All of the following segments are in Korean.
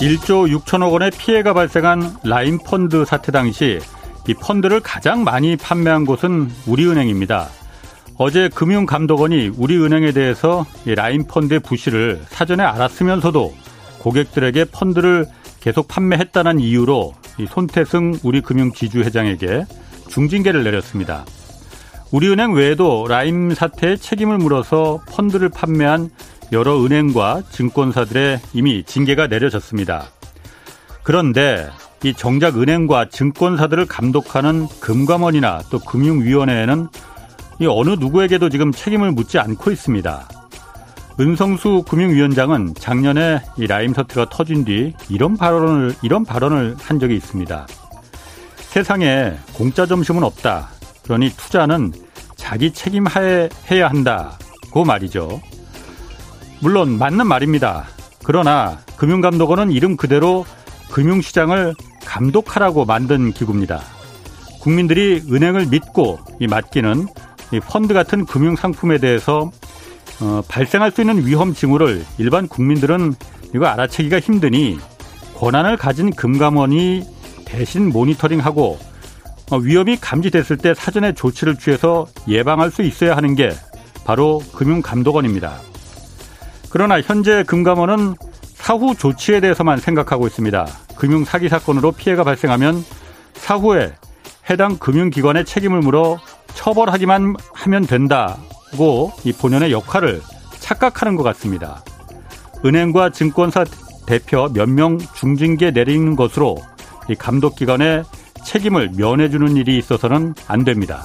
1조 6천억 원의 피해가 발생한 라임 펀드 사태 당시 이 펀드를 가장 많이 판매한 곳은 우리은행입니다. 어제 금융감독원이 우리은행에 대해서 라임 펀드의 부실을 사전에 알았으면서도 고객들에게 펀드를 계속 판매했다는 이유로 손태승 우리금융지주회장에게 중징계를 내렸습니다. 우리은행 외에도 라임 사태의 책임을 물어서 펀드를 판매한 여러 은행과 증권사들의 이미 징계가 내려졌습니다. 그런데 이 정작 은행과 증권사들을 감독하는 금감원이나 또 금융위원회에는 이 어느 누구에게도 지금 책임을 묻지 않고 있습니다. 은성수 금융위원장은 작년에 이 라임 사태가 터진 뒤 이런 발언을 이런 발언을 한 적이 있습니다. 세상에 공짜 점심은 없다. 그러니 투자는 자기 책임하에 해야 한다고 말이죠. 물론 맞는 말입니다. 그러나 금융감독원은 이름 그대로 금융시장을 감독하라고 만든 기구입니다. 국민들이 은행을 믿고 이 맡기는 이 펀드 같은 금융 상품에 대해서 어, 발생할 수 있는 위험 징후를 일반 국민들은 이거 알아채기가 힘드니 권한을 가진 금감원이 대신 모니터링하고 어, 위험이 감지됐을 때 사전에 조치를 취해서 예방할 수 있어야 하는 게 바로 금융감독원입니다. 그러나 현재 금감원은 사후 조치에 대해서만 생각하고 있습니다. 금융 사기 사건으로 피해가 발생하면 사후에 해당 금융기관의 책임을 물어 처벌하기만 하면 된다고 이 본연의 역할을 착각하는 것 같습니다. 은행과 증권사 대표 몇 명 중징계 내리는 것으로 이 감독기관의 책임을 면해주는 일이 있어서는 안 됩니다.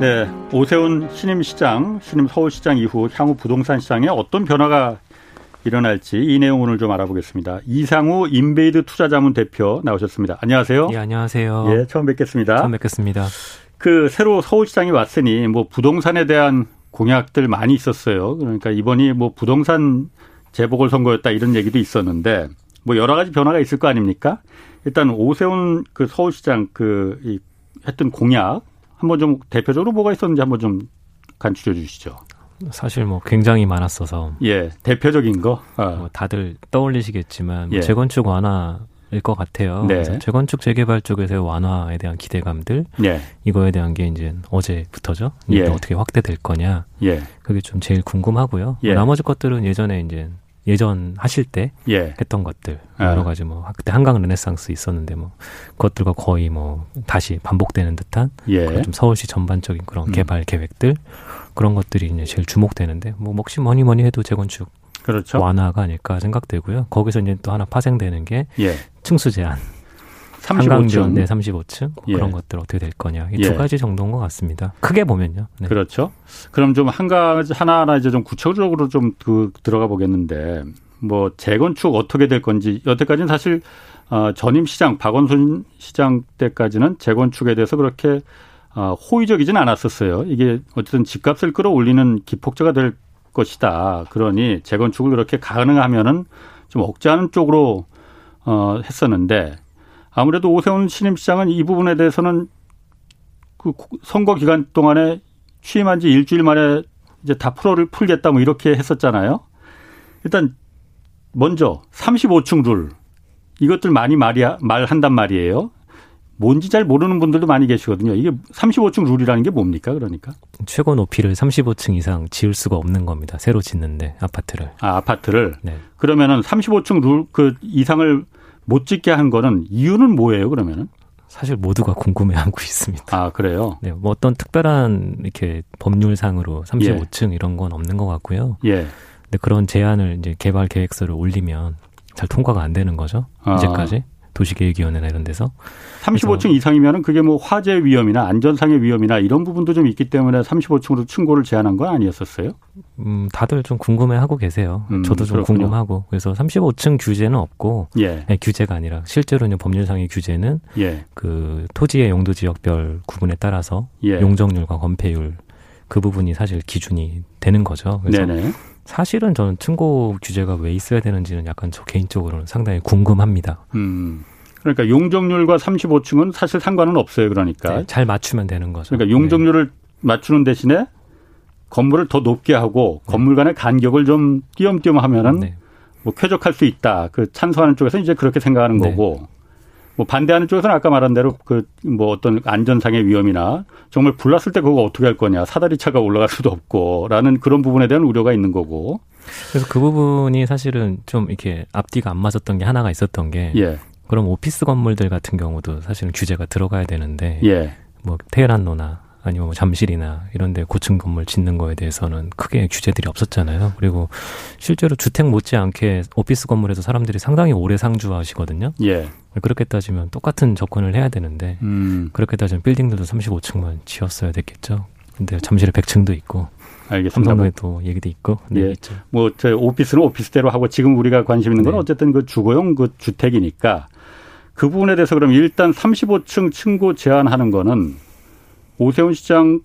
네, 오세훈 신임 시장, 신임 서울시장 이후 향후 부동산 시장에 어떤 변화가 일어날지 이 내용 오늘 좀 알아보겠습니다. 이상우 인베이드 투자자문 대표 나오셨습니다. 안녕하세요. 예, 안녕하세요. 예, 처음 뵙겠습니다. 처음 뵙겠습니다. 그 새로 서울시장이 왔으니 뭐 부동산에 대한 공약들 많이 있었어요. 그러니까 이번이 뭐 부동산 재보궐 선거였다 이런 얘기도 있었는데 뭐 여러 가지 변화가 있을 거 아닙니까? 일단 오세훈 그 서울시장 그 했던 공약 한번 좀 대표적으로 뭐가 있었는지 한번 좀 간추려 주시죠. 사실 뭐 굉장히 많았어서 예 대표적인 거 어. 뭐 다들 떠올리시겠지만 뭐 예. 재건축 완화일 것 같아요. 네. 그래서 재건축 재개발 쪽에서의 완화에 대한 기대감들 예. 이거에 대한 게 이제 어제부터죠. 이제 예. 어떻게 확대될 거냐 예. 그게 좀 제일 궁금하고요. 예. 뭐 나머지 것들은 예전에 이제 예전 하실 때 예. 했던 것들 아. 여러 가지 뭐 그때 한강 르네상스 있었는데 뭐 그것들과 거의 뭐 다시 반복되는 듯한 예. 그런 좀 서울시 전반적인 그런 음. 개발 계획들 그런 것들이 이제 제일 주목되는데 뭐 혹시 뭐니 뭐니 해도 재건축 그렇죠. 완화가 아닐까 생각되고요. 거기서 이제 또 하나 파생되는 게 예. 층수 제한, 35층. 네 35층 뭐 예. 그런 것들 어떻게 될 거냐 이 예. 두 가지 정도인 것 같습니다. 크게 보면요. 네. 그렇죠. 그럼 좀 한 가지 하나하나 이제 좀 구체적으로 좀 그 들어가 보겠는데 뭐 재건축 어떻게 될 건지 여태까지는 사실 어, 전임 시장 박원순 시장 때까지는 재건축에 대해서 그렇게 어, 호의적이진 않았었어요. 이게 어쨌든 집값을 끌어올리는 기폭제가 될 것이다. 그러니 재건축을 그렇게 가능하면은 좀 억제하는 쪽으로 어, 했었는데 아무래도 오세훈 신임 시장은 이 부분에 대해서는 그 선거 기간 동안에 취임한 지 일주일 만에 이제 다 풀어를 풀겠다 뭐 이렇게 했었잖아요. 일단 먼저 35층 룰 이것들 많이 말이 말한단 말이에요. 뭔지 잘 모르는 분들도 많이 계시거든요. 이게 35층 룰이라는 게 뭡니까? 그러니까 최고 높이를 35층 이상 지을 수가 없는 겁니다. 새로 짓는데 아파트를. 아, 아파트를 네. 그러면은 35층 룰 그 이상을 못 짓게 한 거는 이유는 뭐예요? 그러면은 사실 모두가 궁금해하고 있습니다. 아 그래요. 네, 뭐 어떤 특별한 이렇게 법률상으로 35층 이런 건 없는 것 같고요. 예. 근데 그런 제안을 이제 개발 계획서를 올리면 잘 통과가 안 되는 거죠. 아. 이제까지 도시계획위원회나 이런 데서 35층 이상이면은 그게 뭐 화재 위험이나 안전상의 위험이나 이런 부분도 좀 있기 때문에 35층으로 층고를 제한한 건 아니었었어요? 음, 다들 좀 궁금해하고 계세요. 음, 저도 좀 그렇군요. 궁금하고 그래서 35층 규제는 없고 예. 네, 규제가 아니라 실제로는 법률상의 규제는 예. 그 토지의 용도 지역별 구분에 따라서 예. 용적률과 건폐율 그 부분이 사실 기준이 되는 거죠. 그래서 네네. 사실은 저는 층고 규제가 왜 있어야 되는지는 약간 저 개인적으로는 상당히 궁금합니다. 음. 그러니까 용적률과 35층은 사실 상관은 없어요. 그러니까 네, 잘 맞추면 되는 거죠. 그러니까 용적률을 네. 맞추는 대신에 건물을 더 높게 하고 네. 건물 간의 간격을 좀 띄엄띄엄 하면은 네. 뭐 쾌적할 수 있다. 그 찬성하는 쪽에서 이제 그렇게 생각하는 네. 거고 뭐 반대하는 쪽에서는 아까 말한 대로 그 뭐 어떤 안전상의 위험이나 정말 불났을 때 그거 어떻게 할 거냐 사다리 차가 올라갈 수도 없고라는 그런 부분에 대한 우려가 있는 거고. 그래서 그 부분이 사실은 좀 이렇게 앞뒤가 안 맞았던 게 하나가 있었던 게. 예. 그럼 오피스 건물들 같은 경우도 사실은 규제가 들어가야 되는데. 예. 뭐 테헤란로나 아니면 뭐 잠실이나 이런 데 고층 건물 짓는 거에 대해서는 크게 규제들이 없었잖아요. 그리고 실제로 주택 못지않게 오피스 건물에서 사람들이 상당히 오래 상주하시거든요. 예. 그렇게 따지면 똑같은 접근을 해야 되는데 음. 그렇게 따지면 빌딩들도 35층만 지었어야 됐겠죠. 근데 잠실에 100층도 있고 알겠습니다. 삼성에도 얘기도 있고. 네, 예. 있죠. 뭐, 저 오피스는 오피스대로 하고 지금 우리가 관심 있는 건 네. 어쨌든 그 주거용 그 주택이니까 그 부분에 대해서 그럼 일단 35층 층고 제한하는 거는 오세훈 시장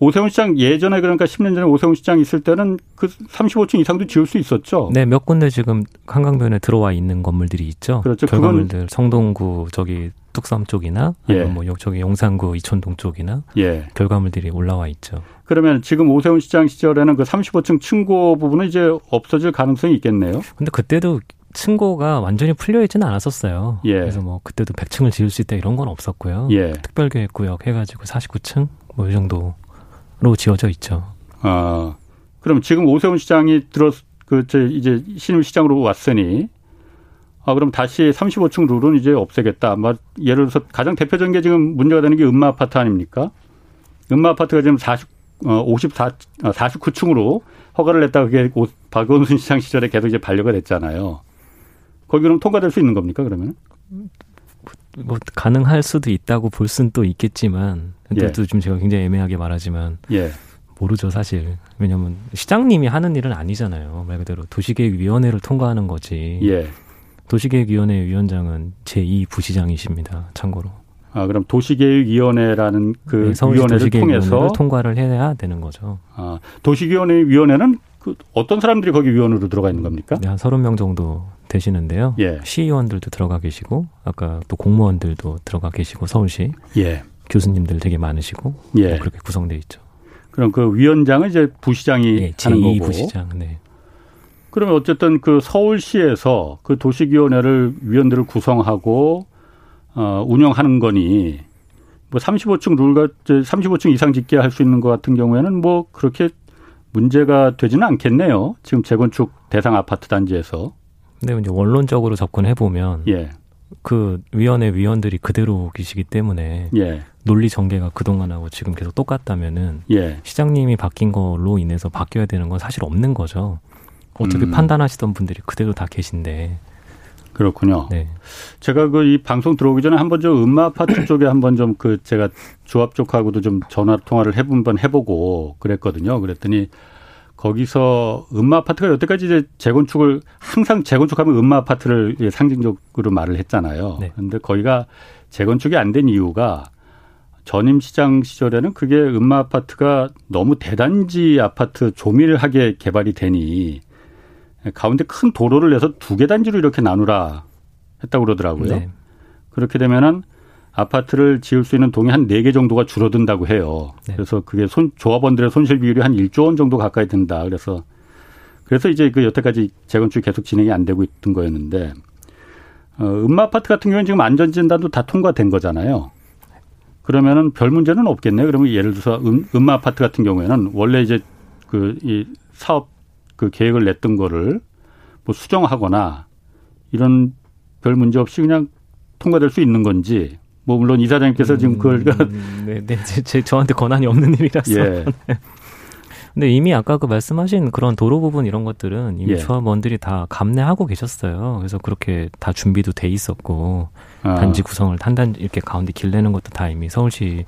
오세훈 시장 예전에 그러니까 10년 전에 오세훈 시장 있을 때는 그 35층 이상도 지을 수 있었죠. 네, 몇 군데 지금 한강변에 들어와 있는 건물들이 있죠. 그렇죠. 결과물들 성동구 저기 뚝섬 쪽이나 아니면 예. 뭐 저기 용산구 이촌동 쪽이나 예. 결과물들이 올라와 있죠. 그러면 지금 오세훈 시장 시절에는 그 35층 층고 부분은 이제 없어질 가능성이 있겠네요. 근데 그때도 층고가 완전히 풀려 있지는 않았었어요. 예. 그래서 뭐 그때도 100층을 지을 수 있다 이런 건 없었고요. 예. 특별계획구역 해가지고 49층 뭐 이 정도로 지어져 있죠. 아 그럼 지금 오세훈 시장이 들어 그저 이제 신임 시장으로 왔으니 아 그럼 다시 35층 룰은 이제 없애겠다. 막 예를 들어서 가장 대표적인 게 지금 문제가 되는 게 음마 아파트 아닙니까? 음마 아파트가 지금 40 어, 54, 49층으로 어, 허가를 냈다가 그게 박원순 시장 시절에 계속 이제 반려가 됐잖아요. 거기는 통과될 수 있는 겁니까 그러면? 뭐 가능할 수도 있다고 볼 수는 또 있겠지만 예. 또 지금 제가 굉장히 애매하게 말하지만 예. 모르죠 사실 왜냐하면 시장님이 하는 일은 아니잖아요 말 그대로 도시계획위원회를 통과하는 거지 예. 도시계획위원회 위원장은 제2 부시장이십니다 참고로 아 그럼 도시계획위원회라는 그 네, 위원회를 통해서 통과를 해야 되는 거죠 아 도시계획위원회 위원회는 그 어떤 사람들이 거기 위원으로 들어가 있는 겁니까? 네, 한 서른 명 정도 되시는데요. 예. 시의원들도 들어가 계시고 아까 또 공무원들도 들어가 계시고 서울시 예. 교수님들 되게 많으시고 예. 뭐 그렇게 구성돼 있죠. 그럼 그 위원장은 이제 부시장이 예, 하는 거고. 부시장. 네. 그러면 어쨌든 그 서울시에서 그 도시위원회를 위원들을 구성하고 어 운영하는 거니 뭐 35층 룰과 35층 이상 짓게 할 수 있는 것 같은 경우에는 뭐 그렇게 문제가 되지는 않겠네요. 지금 재건축 대상 아파트 단지에서. 근데 이제 원론적으로 접근해 보면 예. 그 위원회 위원들이 그대로 계시기 때문에 예. 논리 전개가 그동안하고 지금 계속 똑같다면은 예. 시장님이 바뀐 걸로 인해서 바뀌어야 되는 건 사실 없는 거죠. 어떻게 음. 판단하시던 분들이 그대로 다 계신데. 그렇군요. 네. 제가 그 이 방송 들어오기 전에 한번 좀 음마 아파트 쪽에 한번 좀 그 제가 조합 쪽하고도 좀 전화 통화를 해본 번 해보고 그랬거든요. 그랬더니 거기서 음마 아파트가 여태까지 이제 재건축을 항상 재건축하면 음마 아파트를 상징적으로 말을 했잖아요. 네. 그런데 거기가 재건축이 안 된 이유가 전임 시장 시절에는 그게 음마 아파트가 너무 대단지 아파트 조밀하게 개발이 되니 가운데 큰 도로를 내서 두 개 단지로 이렇게 나누라 했다고 그러더라고요. 네. 그렇게 되면은 아파트를 지을 수 있는 동이 한 네 개 정도가 줄어든다고 해요. 네. 그래서 그게 손, 조합원들의 손실 비율이 한 1조 원 정도 가까이 된다. 그래서 그래서 이제 그 여태까지 재건축이 계속 진행이 안 되고 있던 거였는데 어, 음마 아파트 같은 경우는 지금 안전 진단도 다 통과된 거잖아요. 그러면은 별 문제는 없겠네요. 그러면 예를 들어서 음, 음마 아파트 같은 경우에는 원래 이제 그 이 사업 그 계획을 냈던 거를 뭐 수정하거나 이런 별 문제 없이 그냥 통과될 수 있는 건지 뭐 물론 이사장님께서 음, 지금 그걸 네, 네, 제, 제 저한테 권한이 없는 일이라서. 예. 근데 이미 아까 그 말씀하신 그런 도로 부분 이런 것들은 이미 예. 조합원들이 다 감내하고 계셨어요. 그래서 그렇게 다 준비도 돼 있었고 아. 단지 구성을 단단 이렇게 가운데 길 내는 것도 다 이미 서울시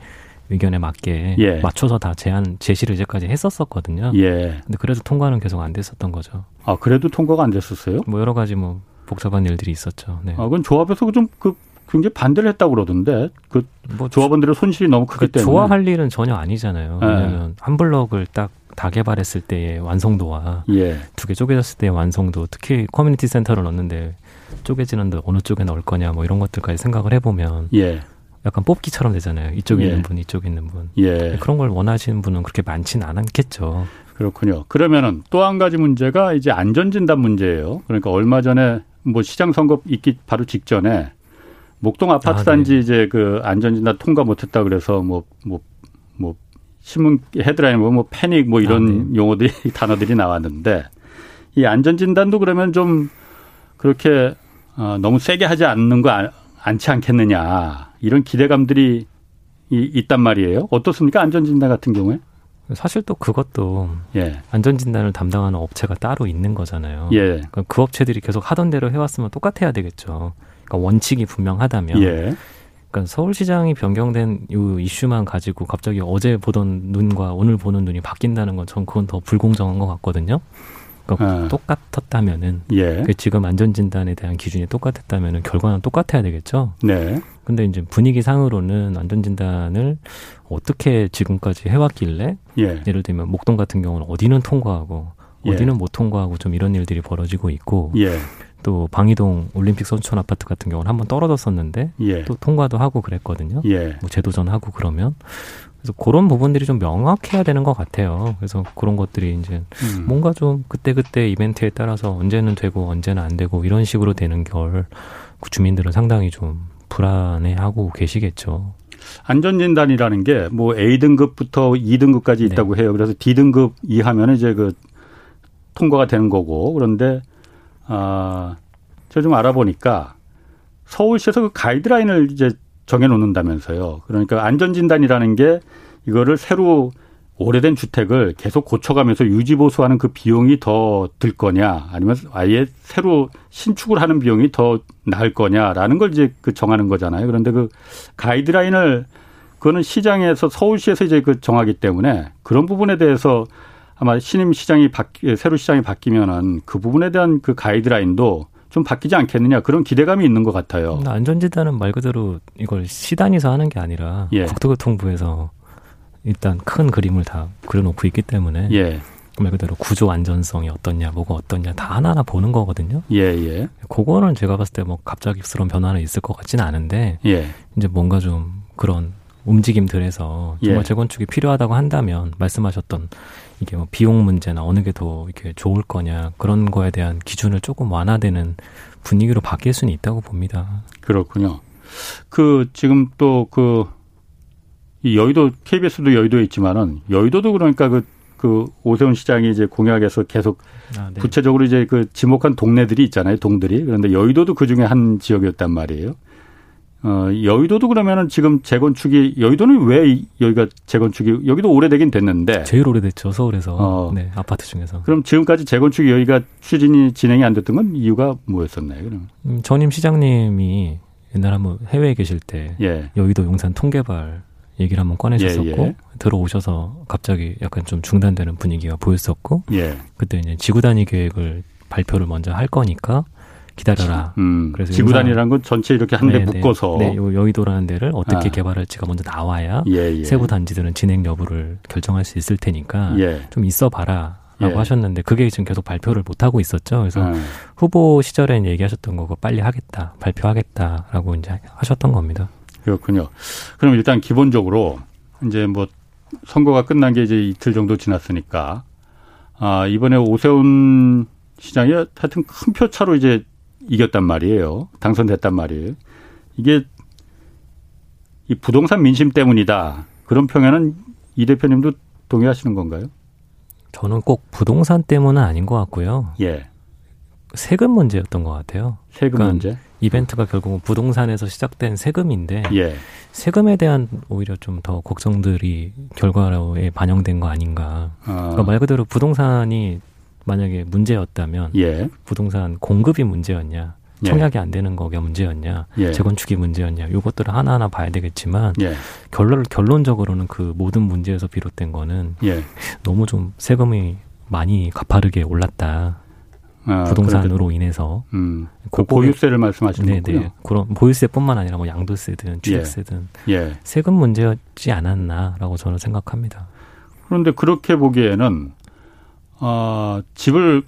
의견에 맞게 예. 맞춰서 다 제안 제시를 이제까지 했었었거든요. 예. 근데 그래도 통과는 계속 안 됐었던 거죠. 아 그래도 통과가 안 됐었어요? 뭐 여러 가지 뭐 복잡한 일들이 있었죠. 네. 아 그건 조합에서 좀그 굉장히 반대를 했다고 그러던데 그 뭐 조합원들의 손실이 너무 크기 그 때문에 좋아할 일은 전혀 아니잖아요. 네. 왜냐하면 한 블럭을 딱 다 개발했을 때의 완성도와 예. 두개 쪼개졌을 때의 완성도, 특히 커뮤니티 센터를 넣는데 쪼개지는데 어느 쪽에 넣을 거냐 뭐 이런 것들까지 생각을 해보면 예. 약간 뽑기처럼 되잖아요. 이쪽에 예. 있는 분, 이쪽에 있는 분. 예. 그런 걸 원하시는 분은 그렇게 많지는 않겠죠. 그렇군요. 그러면은 또 한 가지 문제가 이제 안전진단 문제예요. 그러니까 얼마 전에 뭐 시장 선거 있기 바로 직전에 목동 아파트 아, 네. 단지 이제 그 안전진단 통과 못했다 그래서 뭐 뭐, 뭐 신문 헤드라인 뭐, 뭐 패닉 뭐 이런 아, 네. 용어들이 단어들이 나왔는데 이 안전진단도 그러면 좀 그렇게 어, 너무 세게 하지 않는 거 아, 않지 않겠느냐 이런 기대감들이 이, 있단 말이에요. 어떻습니까 안전진단 같은 경우에? 사실 또 그것도 예. 안전진단을 담당하는 업체가 따로 있는 거잖아요. 예. 그러니까 그 업체들이 계속 하던 대로 해왔으면 똑같아야 되겠죠. 그러니까 원칙이 분명하다면. 예. 그러니까 서울시장이 변경된 이 이슈만 가지고 갑자기 어제 보던 눈과 오늘 보는 눈이 바뀐다는 건 전 그건 더 불공정한 것 같거든요. 그러니까 아. 똑같았다면은 예. 그 지금 안전 진단에 대한 기준이 똑같았다면은 결과는 똑같아야 되겠죠. 네. 근데 이제 분위기 상으로는 안전 진단을 어떻게 지금까지 해왔길래 예. 예를 들면 목동 같은 경우는 어디는 통과하고 예. 어디는 못 통과하고 좀 이런 일들이 벌어지고 있고 예. 또 방이동 올림픽 선수촌 아파트 같은 경우는 한번 떨어졌었는데 예. 또 통과도 하고 그랬거든요. 예. 뭐 재도전하고 그러면 그래서 그런 부분들이 좀 명확해야 되는 것 같아요. 그래서 그런 것들이 이제 음. 뭔가 좀 그때 그때 이벤트에 따라서 언제는 되고 언제는 안 되고 이런 식으로 되는 걸그 주민들은 상당히 좀 불안해하고 계시겠죠. 안전진단이라는 게 뭐 A 등급부터 2 등급까지 있다고 네. 해요. 그래서 D 등급 이하면 이제 그 통과가 되는 거고 그런데 아, 제가 좀 알아보니까 서울시에서 그 가이드라인을 이제 정해 놓는다면서요. 그러니까 안전진단이라는 게 이거를 새로 오래된 주택을 계속 고쳐가면서 유지 보수하는 그 비용이 더 들 거냐 아니면 아예 새로 신축을 하는 비용이 더 나을 거냐라는 걸 이제 그 정하는 거잖아요. 그런데 그 가이드라인을 그거는 시장에서 서울시에서 이제 그 정하기 때문에 그런 부분에 대해서 아마 신임 시장이 바뀌 새로 시장이 바뀌면은 그 부분에 대한 그 가이드라인도 좀 바뀌지 않겠느냐 그런 기대감이 있는 것 같아요. 안전지단은 말 그대로 이걸 시단위서 하는 게 아니라 예. 국토교통부에서 일단 큰 그림을 다 그려놓고 있기 때문에 예. 말 그대로 구조 안전성이 어떻냐, 뭐가 어떻냐 다 하나하나 보는 거거든요. 예, 예. 그거는 제가 봤을 때 뭐 갑작스러운 변화는 있을 것 같지는 않은데 예. 이제 뭔가 좀 그런 움직임들에서 정말 예. 재건축이 필요하다고 한다면 말씀하셨던 이게 뭐 비용 문제나 어느 게 더 이렇게 좋을 거냐 그런 거에 대한 기준을 조금 완화되는 분위기로 바뀔 수는 있다고 봅니다. 그렇군요. 그 지금 또그 여의도 KBS도 여의도에 있지만은 여의도도 그러니까 그, 그 오세훈 시장이 이제 공약에서 계속 아, 네. 구체적으로 이제 그 지목한 동네들이 있잖아요, 동들이. 그런데 여의도도 그 중에 한 지역이었단 말이에요. 어, 여의도도 그러면은 지금 재건축이 여의도는 왜 여기가 재건축이 여기도 오래되긴 됐는데 제일 오래됐죠 서울에서 어, 네 아파트 중에서 그럼 지금까지 재건축이 여기가 추진이 진행이 안 됐던 건 이유가 뭐였었나요? 그럼 음, 전임 시장님이 옛날 한번 해외에 계실 때 예. 여의도 용산 통개발 얘기를 한번 꺼내셨었고 예, 예. 들어오셔서 갑자기 약간 좀 중단되는 분위기가 보였었고 예. 그때 이제 지구 단위 계획을 발표를 먼저 할 거니까 기다려라. 음, 그래서 지구단이라는 건 전체 이렇게 한데 네, 네, 묶어서 네, 요 여의도라는 데를 어떻게 아. 개발할지가 먼저 나와야 예, 예. 세부 단지들은 진행 여부를 결정할 수 있을 테니까 예. 좀 있어 봐라. 라고 예. 하셨는데 그게 지금 계속 발표를 못 하고 있었죠. 그래서 음. 후보 시절에 얘기하셨던 거고 빨리 하겠다, 발표하겠다라고 이제 하셨던 겁니다. 그렇군요. 그럼 일단 기본적으로 이제 뭐 선거가 끝난 게 이제 이틀 정도 지났으니까 아 이번에 오세훈 시장이 하여튼 큰 표 차로 이제 이겼단 말이에요. 당선됐단 말이에요. 이게 이 부동산 민심 때문이다. 그런 평에는 이 대표님도 동의하시는 건가요? 저는 꼭 부동산 때문은 아닌 것 같고요. 예. 세금 문제였던 것 같아요. 세금 그러니까 문제? 이벤트가 결국은 부동산에서 시작된 세금인데 예. 세금에 대한 오히려 좀 더 걱정들이 결과로에 반영된 거 아닌가. 아. 그러니까 말 그대로 부동산이 만약에 문제였다면 예. 부동산 공급이 문제였냐, 예. 청약이 안 되는 거가 문제였냐, 예. 재건축이 문제였냐, 이것들을 하나하나 봐야 되겠지만 예. 결론 결론적으로는 그 모든 문제에서 비롯된 거는 예. 너무 좀 세금이 많이 가파르게 올랐다. 아, 부동산으로 그래도, 인해서 음, 그 보유세를 말씀하시는 네네. 거군요. 그런 보유세뿐만 아니라 뭐 양도세든 취득세든 예. 예. 세금 문제였지 않았나라고 저는 생각합니다. 그런데 그렇게 보기에는 어, 집을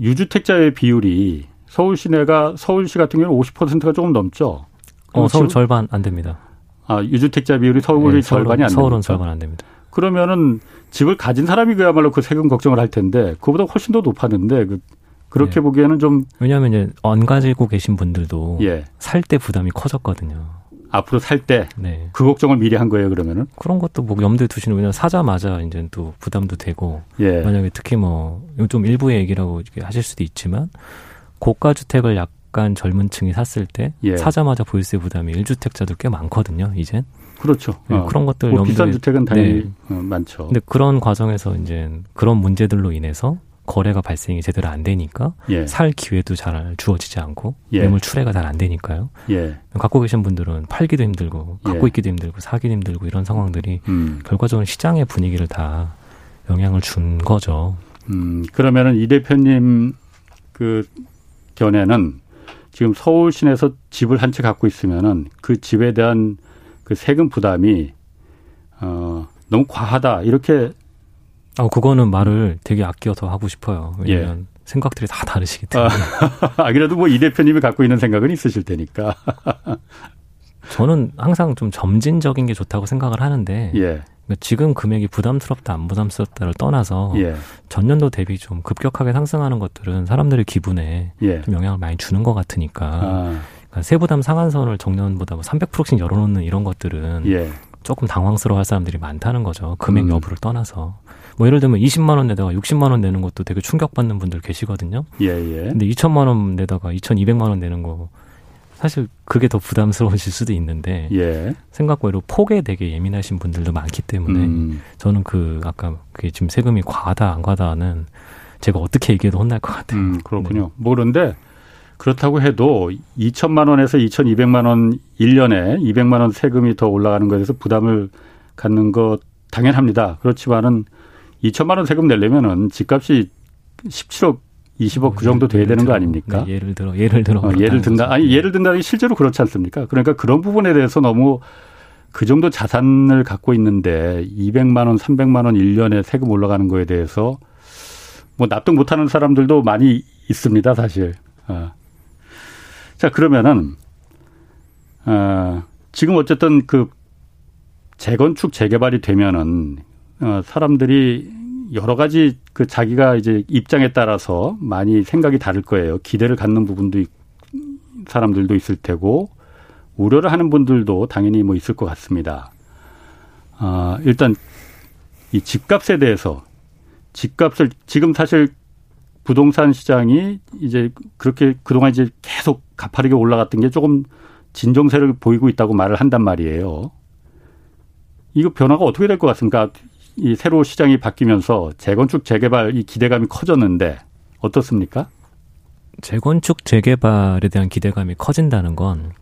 유주택자의 비율이 서울 시내가 서울시 같은 경우는 50%가 조금 넘죠. 어, 서울 절반 안 됩니다. 아, 유주택자 비율이 서울이 네, 절반이 안 됩니다. 서울은 절반 안 됩니다. 그러면은 집을 가진 사람이 그야말로 그 세금 걱정을 할 텐데 그보다 훨씬 더 높았는데 그 그렇게 네. 보기에는 좀 왜냐하면 이제 안 가지고 계신 분들도 예. 살때 부담이 커졌거든요. 앞으로 살때 네. 그 걱정을 미리 한 거예요 그러면은 그런 것도 뭐 염두에 두시는 왜냐면 사자마자 이제 또 부담도 되고 예. 만약에 특히 뭐 좀 일부의 얘기라고 하실 수도 있지만 고가 주택을 약간 젊은 층이 샀을 때 예. 사자마자 보유세 부담이 1주택자들 꽤 많거든요 이젠 그렇죠. 네, 어. 그런 것들 뭐 염두에 비싼 주택은 당연히 네. 어, 많죠. 근데 그런 과정에서 이제 그런 문제들로 인해서 거래가 발생이 제대로 안 되니까 예. 살 기회도 잘 주어지지 않고 예. 매물 출회가 잘 안 되니까요. 예. 갖고 계신 분들은 팔기도 힘들고 갖고 예. 있기도 힘들고 사기도 힘들고 이런 상황들이 음. 결과적으로 시장의 분위기를 다 영향을 준 거죠. 음, 그러면은 이 대표님 그 견해는 지금 서울 시내에서 집을 한 채 갖고 있으면은 그 집에 대한 그 세금 부담이 어 너무 과하다 이렇게 아, 그거는 말을 되게 아껴서 하고 싶어요. 왜냐면 예. 생각들이 다 다르시기 때문에. 아, 그래도 뭐 이 대표님이 갖고 있는 생각은 있으실 테니까. 저는 항상 좀 점진적인 게 좋다고 생각을 하는데 예. 그러니까 지금 금액이 부담스럽다 안 부담스럽다를 떠나서 예. 전년도 대비 좀 급격하게 상승하는 것들은 사람들의 기분에 예. 좀 영향을 많이 주는 것 같으니까 아. 그러니까 세부담 상한선을 정년보다 뭐 300%씩 열어놓는 이런 것들은 예. 조금 당황스러워할 사람들이 많다는 거죠. 금액 음. 여부를 떠나서. 뭐 예를 들면 20만 원 내다가 60만 원 내는 것도 되게 충격받는 분들 계시거든요. 예, 예. 근데 2천만 원 내다가 2,200만 원 내는 거 사실 그게 더 부담스러우실 수도 있는데 예. 생각외로 폭에 되게 예민하신 분들도 많기 때문에 음. 저는 그 아까 그게 지금 세금이 과하다 안 과하다는 제가 어떻게 얘기해도 혼날 것 같아요. 음, 그렇군요. 네. 뭐 그런데 그렇다고 해도 2천만 원에서 2,200만 원 1년에 200만 원 세금이 더 올라가는 것에 대해서 부담을 갖는 것 당연합니다. 그렇지만은 2천만 원 세금 내려면은 집값이 17억 20억 그 정도 돼야 되는 거 아닙니까? 네, 예를 들어 예를 들어 어, 예를 든다 아니 예를 든다는 게 실제로 그렇지 않습니까? 그러니까 그런 부분에 대해서 너무 그 정도 자산을 갖고 있는데 200만 원, 300만 원 1년에 세금 올라가는 거에 대해서 뭐 납득 못 하는 사람들도 많이 있습니다, 사실. 어. 자, 그러면은 어, 지금 어쨌든 그 재건축 재개발이 되면은 어, 사람들이 여러 가지 그 자기가 이제 입장에 따라서 많이 생각이 다를 거예요. 기대를 갖는 부분도 있, 사람들도 있을 테고 우려를 하는 분들도 당연히 뭐 있을 것 같습니다. 아, 일단 이 집값에 대해서 집값을 지금 사실 부동산 시장이 이제 그렇게 그동안 이제 계속 가파르게 올라갔던 게 조금 진정세를 보이고 있다고 말을 한단 말이에요. 이거 변화가 어떻게 될 것 같습니까? 이 새로 시장이 바뀌면서 재건축 재개발 이 기대감이 커졌는데 어떻습니까? 재건축 재개발에 대한 기대감이 커진다는 건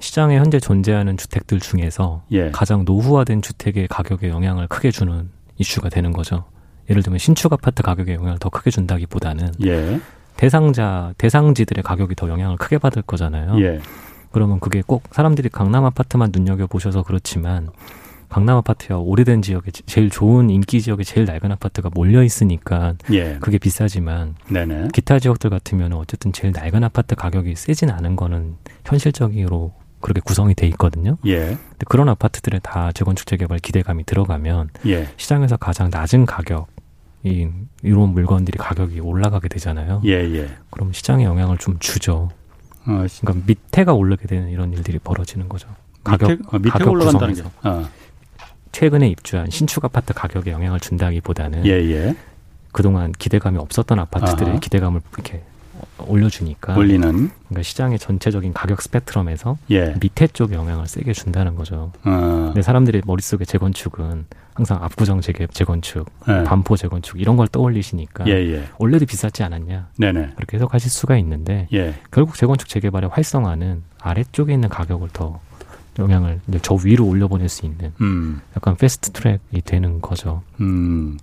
시장에 현재 존재하는 주택들 중에서 예. 가장 노후화된 주택의 가격에 영향을 크게 주는 이슈가 되는 거죠. 예를 들면 신축 아파트 가격에 영향을 더 크게 준다기보다는 예. 대상자 대상지들의 가격이 더 영향을 크게 받을 거잖아요. 예. 그러면 그게 꼭 사람들이 강남 아파트만 눈여겨 보셔서 그렇지만 강남 아파트야 오래된 지역에 제일 좋은 인기 지역에 제일 낡은 아파트가 몰려 있으니까 예. 그게 비싸지만 네네. 기타 지역들 같으면 어쨌든 제일 낡은 아파트 가격이 세진 않은 거는 현실적으로 그렇게 구성이 돼 있거든요. 예. 근데 그런 아파트들에 다 재건축 재개발 기대감이 들어가면 예. 시장에서 가장 낮은 가격 이 이런 물건들이 가격이 올라가게 되잖아요. 예, 예. 그럼 시장에 영향을 좀 주죠. 어, 그러니까 밑에가 오르게 되는 이런 일들이 벌어지는 거죠. 가격 밑에, 어, 밑에 가격 올라간다는 구성에서. 게. 어. 최근에 입주한 신축 아파트 가격에 영향을 준다기보다는 예, 예. 그동안 기대감이 없었던 아파트들의 아하. 기대감을 이렇게 올려주니까 올리는 그러니까 시장의 전체적인 가격 스펙트럼에서 예. 밑에 쪽 영향을 세게 준다는 거죠. 어. 근데 사람들이 머릿속에 재건축은 항상 압구정 재개, 재건축, 예. 반포 재건축 이런 걸 떠올리시니까 예예. 예. 원래도 비쌌지 않았냐 네네. 그렇게 해석하실 수가 있는데 예. 결국 재건축 재개발의 활성화는 아래쪽에 있는 가격을 더 영향을 이제 저 위로 올려보낼 수 있는 음. 약간 fast track이 되는 거죠. 음.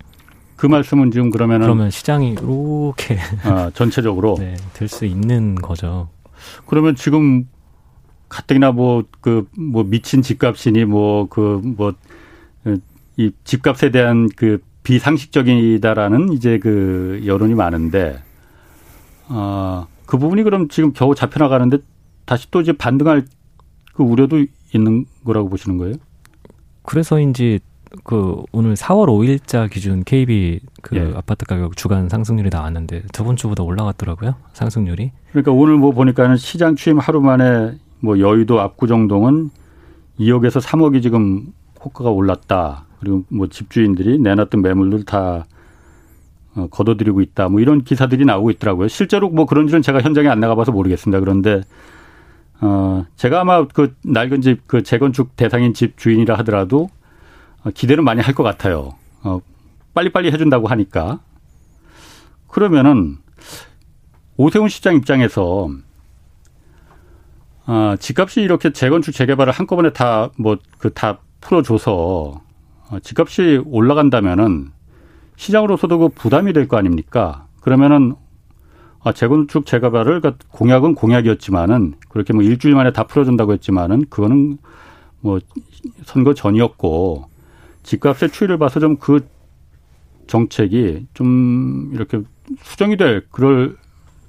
그 말씀은 지금 그러면은 그러면 시장이 이렇게 아, 전체적으로 네, 될 수 있는 거죠. 그러면 지금 가뜩이나 뭐 그뭐 그, 뭐 미친 집값이니 뭐 그 뭐 이 집값에 대한 그 비상식적이다라는 이제 그 여론이 많은데 아그 부분이 그럼 지금 겨우 잡혀 나가는데 다시 또 이제 반등할 그 우려도 있는 거라고 보시는 거예요? 그래서인지 그 오늘 4월 5일자 기준 KB 그 예. 아파트 가격 주간 상승률이 나왔는데 저번 주보다 올라갔더라고요. 상승률이. 그러니까 오늘 뭐 보니까는 시장 취임 하루 만에 뭐 여의도 압구정동은 2억에서 3억이 지금 호가가 올랐다. 그리고 뭐 집주인들이 내놨던 매물들 다 어, 걷어들이고 있다. 뭐 이런 기사들이 나오고 있더라고요. 실제로 뭐 그런지는 제가 현장에 안 나가봐서 모르겠습니다. 그런데 어 제가 아마 그 낡은 집 그 재건축 대상인 집 주인이라 하더라도 어, 기대는 많이 할 것 같아요. 어, 빨리빨리 해준다고 하니까. 그러면은 오세훈 시장 입장에서 아, 집값이 이렇게 재건축 재개발을 한꺼번에 다 뭐 그 다 풀어줘서 어, 집값이 올라간다면은 시장으로서도 그 부담이 될 거 아닙니까? 그러면은 아, 재건축 재개발을 그러니까 공약은 공약이었지만은 그렇게 뭐 일주일 만에 다 풀어준다고 했지만은 그거는 뭐 선거 전이었고 집값의 추이를 봐서 좀 그 정책이 좀 이렇게 수정이 될 그럴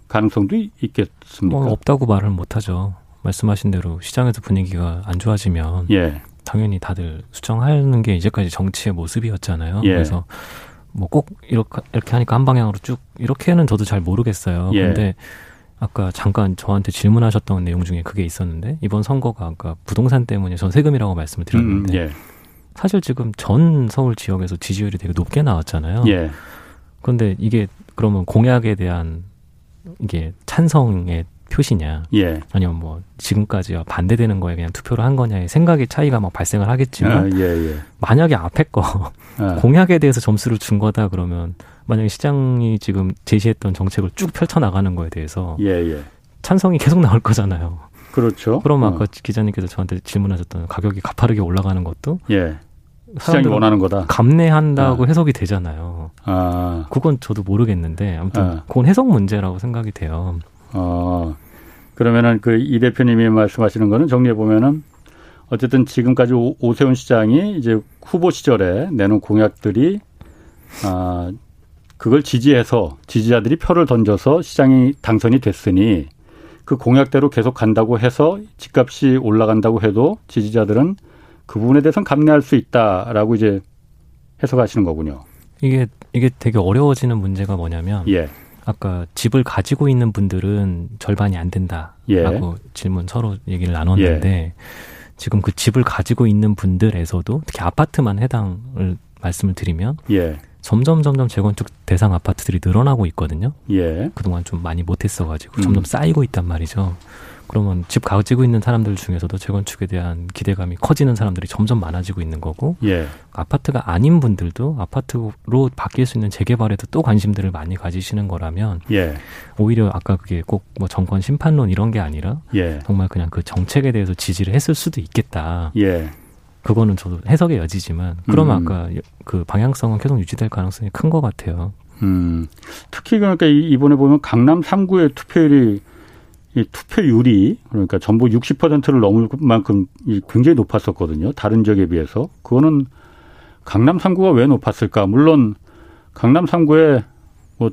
가능성도 있겠습니까? 뭐 없다고 말을 못하죠. 말씀하신 대로 시장에서 분위기가 안 좋아지면 예. 당연히 다들 수정하는 게 이제까지 정치의 모습이었잖아요. 예. 그래서 뭐 꼭 이렇게 이렇게 하니까 한 방향으로 쭉 이렇게는 저도 잘 모르겠어요. 예. 근데 아까 잠깐 저한테 질문하셨던 내용 중에 그게 있었는데 이번 선거가 아까 부동산 때문에 전 세금이라고 말씀을 드렸는데 음, 예. 사실 지금 전 서울 지역에서 지지율이 되게 높게 나왔잖아요. 예. 그런데 이게 그러면 공약에 대한 이게 찬성의 표시냐, 예. 아니면 뭐 지금까지와 반대되는 거에 그냥 투표를 한 거냐의 생각의 차이가 막 발생을 하겠지만, 아, 예, 예. 만약에 앞에 거 아. 공약에 대해서 점수를 준 거다 그러면 만약에 시장이 지금 제시했던 정책을 쭉 펼쳐 나가는 거에 대해서 예, 예. 찬성이 계속 나올 거잖아요. 그렇죠. 그럼 아까 어. 기자님께서 저한테 질문하셨던 가격이 가파르게 올라가는 것도 예. 시장이 원하는 거다. 감내한다고 아. 해석이 되잖아요. 아. 그건 저도 모르겠는데 아무튼 아. 그건 해석 문제라고 생각이 돼요. 어. 그러면은 그 이 대표님이 말씀하시는 거는 정리해 보면은 어쨌든 지금까지 오, 오세훈 시장이 이제 후보 시절에 내놓은 공약들이 아 그걸 지지해서 지지자들이 표를 던져서 시장이 당선이 됐으니 그 공약대로 계속 간다고 해서 집값이 올라간다고 해도 지지자들은 그 부분에 대해서는 감내할 수 있다라고 이제 해석하시는 거군요. 이게 이게 되게 어려워지는 문제가 뭐냐면 예. 아까 집을 가지고 있는 분들은 절반이 안 된다라고 예. 질문 서로 얘기를 나눴는데 예. 지금 그 집을 가지고 있는 분들에서도 특히 아파트만 해당을 말씀을 드리면 예. 점점 점점 재건축 대상 아파트들이 늘어나고 있거든요. 예. 그동안 좀 많이 못했어가지고 음. 점점 쌓이고 있단 말이죠. 그러면 집 가지고 있는 사람들 중에서도 재건축에 대한 기대감이 커지는 사람들이 점점 많아지고 있는 거고 예. 아파트가 아닌 분들도 아파트로 바뀔 수 있는 재개발에도 또 관심들을 많이 가지시는 거라면 예. 오히려 아까 그게 꼭 뭐 정권 심판론 이런 게 아니라 예. 정말 그냥 그 정책에 대해서 지지를 했을 수도 있겠다. 예. 그거는 저도 해석의 여지지만 그러면 음. 아까 그 방향성은 계속 유지될 가능성이 큰 것 같아요. 음. 특히 그러니까 이번에 보면 강남 3구의 투표율이 이 투표율이 그러니까 전부 60%를 넘을 만큼 굉장히 높았었거든요. 다른 지역에 비해서. 그거는 강남 3구가 왜 높았을까? 물론 강남 3구에 뭐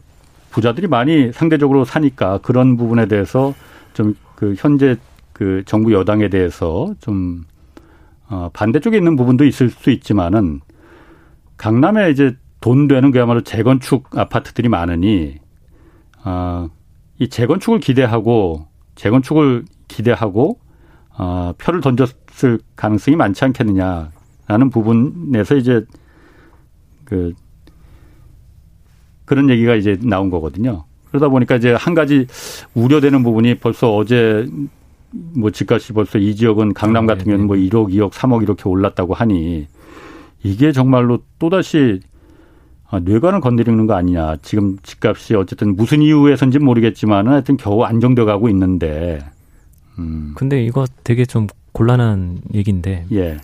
부자들이 많이 상대적으로 사니까 그런 부분에 대해서 좀 그 현재 그 정부 여당에 대해서 좀 어, 반대쪽에 있는 부분도 있을 수 있지만은 강남에 이제 돈 되는 그야말로 재건축 아파트들이 많으니 어, 이 재건축을 기대하고 재건축을 기대하고 어, 표를 던졌을 가능성이 많지 않겠느냐라는 부분에서 이제 그 그런 얘기가 이제 나온 거거든요. 그러다 보니까 이제 한 가지 우려되는 부분이 벌써 어제 뭐 집값이 벌써 이 지역은 강남 같은 경우는 뭐 1억, 2억, 3억 이렇게 올랐다고 하니 이게 정말로 또다시 아, 뇌관을 건드리는 거 아니냐. 지금 집값이 어쨌든 무슨 이유에선지 모르겠지만 하여튼 겨우 안정돼 가고 있는데. 음. 근데 이거 되게 좀 곤란한 얘기인데. 예.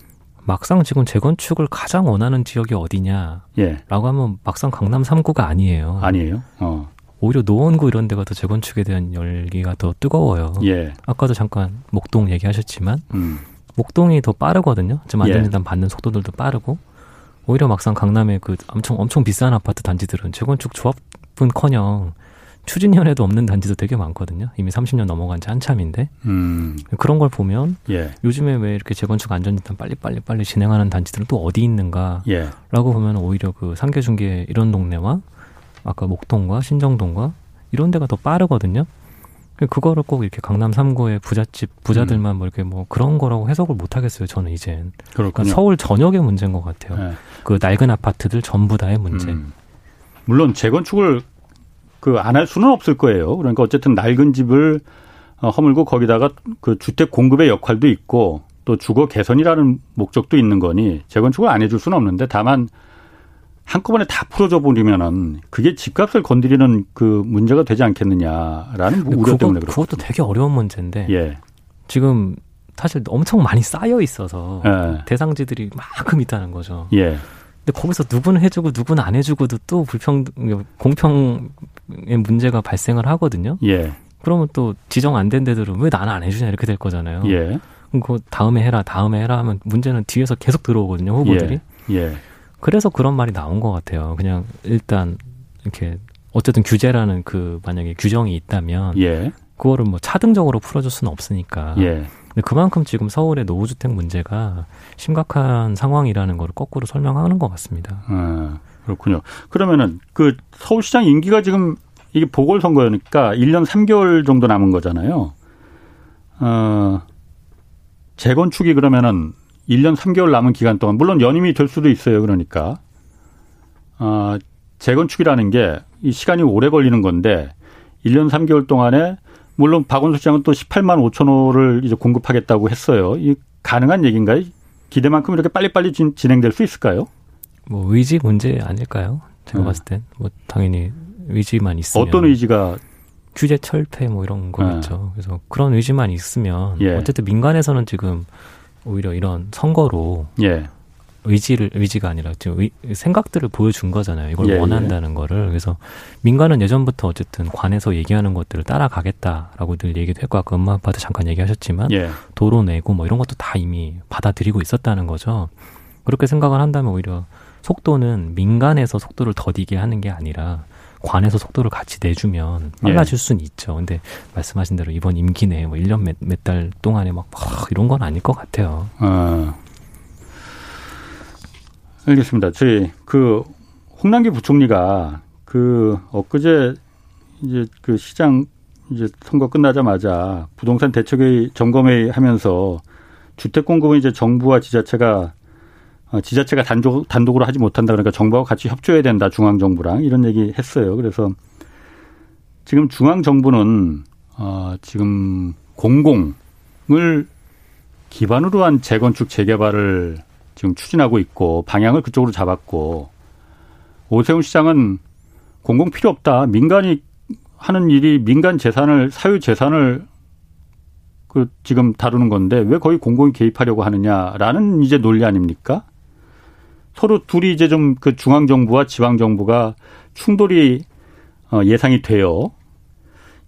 막상 지금 재건축을 가장 원하는 지역이 어디냐? 예. 라고 하면 막상 강남 3구가 아니에요. 아니에요. 어. 오히려 노원구 이런 데가 더 재건축에 대한 열기가 더 뜨거워요. 예. 아까도 잠깐 목동 얘기하셨지만 음. 목동이 더 빠르거든요. 지금 안전진단 예. 받는 속도들도 빠르고 오히려 막상 강남의 그 엄청 엄청 비싼 아파트 단지들은 재건축 조합은커녕 추진연에도 없는 단지도 되게 많거든요. 이미 30년 넘어간 지 한참인데 음. 그런 걸 보면 예. 요즘에 왜 이렇게 재건축 안전진단 빨리 빨리 빨리 진행하는 단지들은 또 어디 있는가라고 예. 보면 오히려 그 상계중개 이런 동네와 아까 목동과 신정동과 이런 데가 더 빠르거든요. 그거를 꼭 이렇게 강남 3구의 부잣집 부자들만 음. 뭐 이렇게 뭐 그런 거라고 해석을 못 하겠어요. 저는 이젠. 그러니까 서울 전역의 문제인 것 같아요. 네. 그 낡은 아파트들 전부 다의 문제. 음. 물론 재건축을 그 안 할 수는 없을 거예요. 그러니까 어쨌든 낡은 집을 어, 허물고 거기다가 그 주택 공급의 역할도 있고 또 주거 개선이라는 목적도 있는 거니 재건축을 안 해줄 수는 없는데 다만 한꺼번에 다 풀어져 버리면은 그게 집값을 건드리는 그 문제가 되지 않겠느냐라는 우려 그거, 때문에 그렇죠. 그것도 되게 어려운 문제인데 예. 지금 사실 엄청 많이 쌓여 있어서 예. 대상지들이 만큼 있다는 거죠. 예. 근데 거기서 누구는 해주고 누구는 안 해주고도 또 불평 공평의 문제가 발생을 하거든요. 예. 그러면 또 지정 안 된 데들은 왜 나는 안 해주냐 이렇게 될 거잖아요. 예. 그 다음에 해라 다음에 해라 하면 문제는 뒤에서 계속 들어오거든요 후보들이. 예. 예. 그래서 그런 말이 나온 것 같아요. 그냥 일단 이렇게 어쨌든 규제라는 그 만약에 규정이 있다면 예. 그거를 뭐 차등적으로 풀어줄 수는 없으니까. 예. 근데 그만큼 지금 서울의 노후주택 문제가 심각한 상황이라는 걸 거꾸로 설명하는 것 같습니다. 아, 그렇군요. 그러면은 그 서울시장 임기가 지금 이게 보궐선거니까 1년 3개월 정도 남은 거잖아요. 어, 재건축이 그러면은 1년 3개월 남은 기간 동안 물론 연임이 될 수도 있어요. 그러니까 어, 재건축이라는 게 이 시간이 오래 걸리는 건데 1년 3개월 동안에 물론 박원순 시장은 또 18만 5천 호를 이제 공급하겠다고 했어요. 이 가능한 얘기인가요? 기대만큼 이렇게 빨리빨리 진, 진행될 수 있을까요? 뭐 의지 문제 아닐까요? 제가 네. 봤을 땐 뭐 당연히 의지만 있으면 어떤 의지가 규제 철폐 뭐 이런 거겠죠. 네. 그래서 그런 의지만 있으면 예. 어쨌든 민간에서는 지금 오히려 이런 선거로 예. 의지를 의지가 아니라 지금 의, 생각들을 보여준 거잖아요. 이걸 예, 원한다는 예. 거를 그래서 민간은 예전부터 어쨌든 관에서 얘기하는 것들을 따라가겠다라고 늘 얘기도 했고 아까 엄마 아빠도 잠깐 얘기하셨지만 예. 도로 내고 뭐 이런 것도 다 이미 받아들이고 있었다는 거죠. 그렇게 생각을 한다면 오히려 속도는 민간에서 속도를 더디게 하는 게 아니라 관에서 속도를 같이 내주면 빨라질 예. 수는 있죠. 근데 말씀하신 대로 이번 임기 내에 뭐 1년 몇, 몇달 동안에 막, 막 이런 건 아닐 것 같아요. 아. 알겠습니다. 저희 그 홍남기 부총리가 그 엊그제 이제 그 시장 이제 선거 끝나자마자 부동산 대책회의 점검회의 하면서 주택 공급은 이제 정부와 지자체가 어, 지자체가 단독, 단독으로 하지 못한다 그러니까 정부와 같이 협조해야 된다 중앙 정부랑 이런 얘기 했어요. 그래서 지금 중앙 정부는 어 지금 공공을 기반으로 한 재건축 재개발을 지금 추진하고 있고 방향을 그쪽으로 잡았고 오세훈 시장은 공공 필요 없다. 민간이 하는 일이 민간 재산을 사유 재산을 그 지금 다루는 건데 왜 거의 공공이 개입하려고 하느냐라는 이제 논리 아닙니까? 서로 둘이 이제 좀 그 중앙 정부와 지방 정부가 충돌이 어, 예상이 돼요.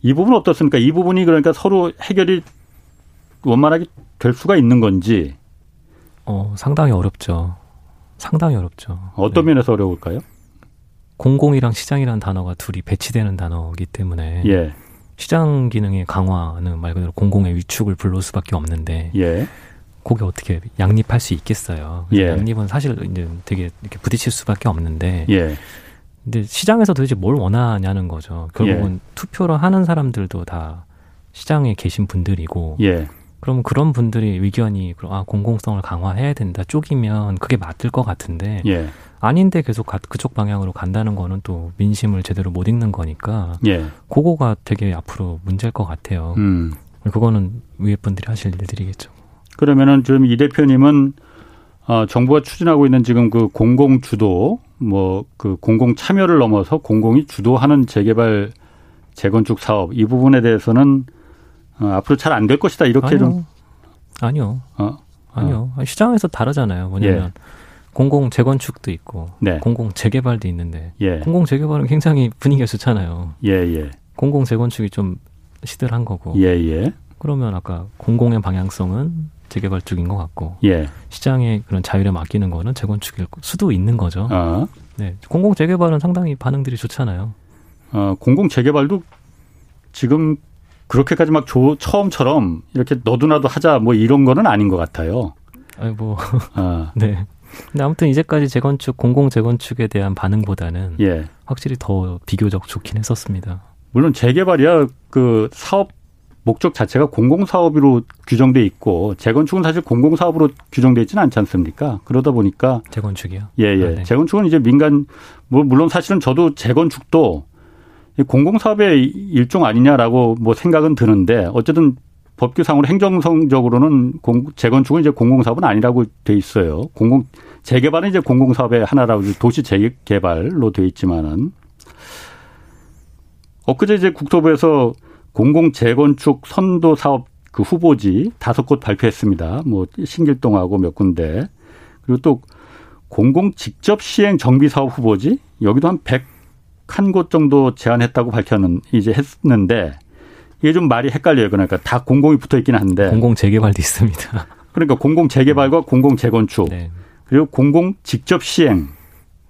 이 부분 어떻습니까? 이 부분이 그러니까 서로 해결이 원만하게 될 수가 있는 건지. 어, 상당히 어렵죠. 상당히 어렵죠. 어떤 네. 면에서 어려울까요? 공공이랑 시장이라는 단어가 둘이 배치되는 단어이기 때문에 예. 시장 기능의 강화는 말 그대로 공공의 위축을 불러올 수밖에 없는데 예. 그게 어떻게 양립할 수 있겠어요. 예. 양립은 사실 이제 되게 이렇게 부딪힐 수밖에 없는데. 예. 근데 시장에서 도대체 뭘 원하냐는 거죠. 결국은 예. 투표를 하는 사람들도 다 시장에 계신 분들이고. 예. 그러면 그런 분들이 의견이 아 공공성을 강화해야 된다 쪼기면 그게 맞을 것 같은데 예. 아닌데 계속 그쪽 방향으로 간다는 거는 또 민심을 제대로 못 읽는 거니까 예. 그거가 되게 앞으로 문제일 것 같아요. 음. 그거는 위에 분들이 하실 일들이겠죠. 그러면은 지금 이 대표님은 어, 정부가 추진하고 있는 지금 그 공공 주도 뭐 그 공공 참여를 넘어서 공공이 주도하는 재개발 재건축 사업 이 부분에 대해서는 어, 앞으로 잘 안 될 것이다 이렇게 아니요. 좀 아니요. 어? 아니요. 어. 시장에서 다르잖아요. 뭐냐면 예. 공공 재건축도 있고 네. 공공 재개발도 있는데 예. 공공 재개발은 굉장히 분위기가 좋잖아요. 예, 예. 공공 재건축이 좀 시들한 거고. 예, 예. 그러면 아까 공공의 방향성은 재개발 쪽인 것 같고 예. 시장의 그런 자율에 맡기는 거는 재건축일 수도 있는 거죠. 어. 네, 공공 재개발은 상당히 반응들이 좋잖아요. 어, 공공 재개발도 지금 그렇게까지 막 조, 처음처럼 이렇게 너도나도 하자 뭐 이런 거는 아닌 것 같아요. 아니 뭐 어. 네. 근데 아무튼 이제까지 재건축 공공 재건축에 대한 반응보다는 예. 확실히 더 비교적 좋긴 했었습니다. 물론 재개발이야 그 사업 목적 자체가 공공사업으로 규정돼 있고 재건축은 사실 공공사업으로 규정돼 있지는 않지 않습니까? 그러다 보니까 재건축이요? 예, 예. 아, 네. 재건축은 이제 민간 뭐 물론 사실은 저도 재건축도 공공사업의 일종 아니냐라고 뭐 생각은 드는데 어쨌든 법규상으로 행정성적으로는 공, 재건축은 이제 공공사업은 아니라고 돼 있어요. 공공 재개발은 이제 공공사업의 하나라고 도시 재개발로 돼 있지만은 엊그제 이제 국토부에서 공공 재건축 선도 사업 그 후보지 다섯 곳 발표했습니다. 뭐 신길동하고 몇 군데. 그리고 또 공공 직접 시행 정비 사업 후보지 여기도 한 101곳 정도 제안했다고 밝혀는 이제 했는데 이게 좀 말이 헷갈려요. 그러니까 다 공공이 붙어 있긴 한데 공공 재개발도 있습니다. 그러니까 공공 재개발과 공공 재건축 네. 그리고 공공 직접 시행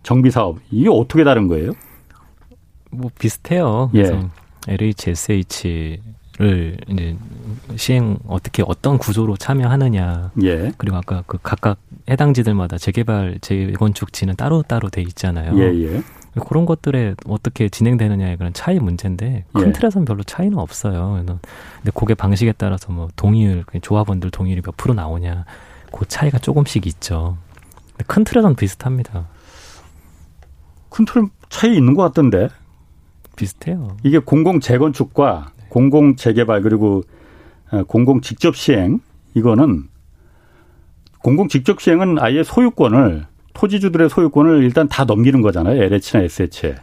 정비 사업 이게 어떻게 다른 거예요? 뭐 비슷해요. 예. LHSH를 이제 시행 어떻게 어떤 구조로 참여하느냐. 예. 그리고 아까 그 각각 해당 지들마다 재개발 재건축지는 따로 따로 돼 있잖아요. 예, 예. 그런 것들에 어떻게 진행되느냐의 그런 차이 문제인데 큰 예. 틀에서는 별로 차이는 없어요. 근데 그게 방식에 따라서 뭐 동의율, 조합원들 동의율이 몇 프로 나오냐, 그 차이가 조금씩 있죠. 근데 큰 틀에서는 비슷합니다. 큰 틀 차이 있는 것 같던데. 비슷해요. 이게 공공 재건축과 네. 공공 재개발 그리고 어, 공공 직접 시행 이거는 공공 직접 시행은 아예 소유권을 토지주들의 소유권을 일단 다 넘기는 거잖아요. LH나 SH에.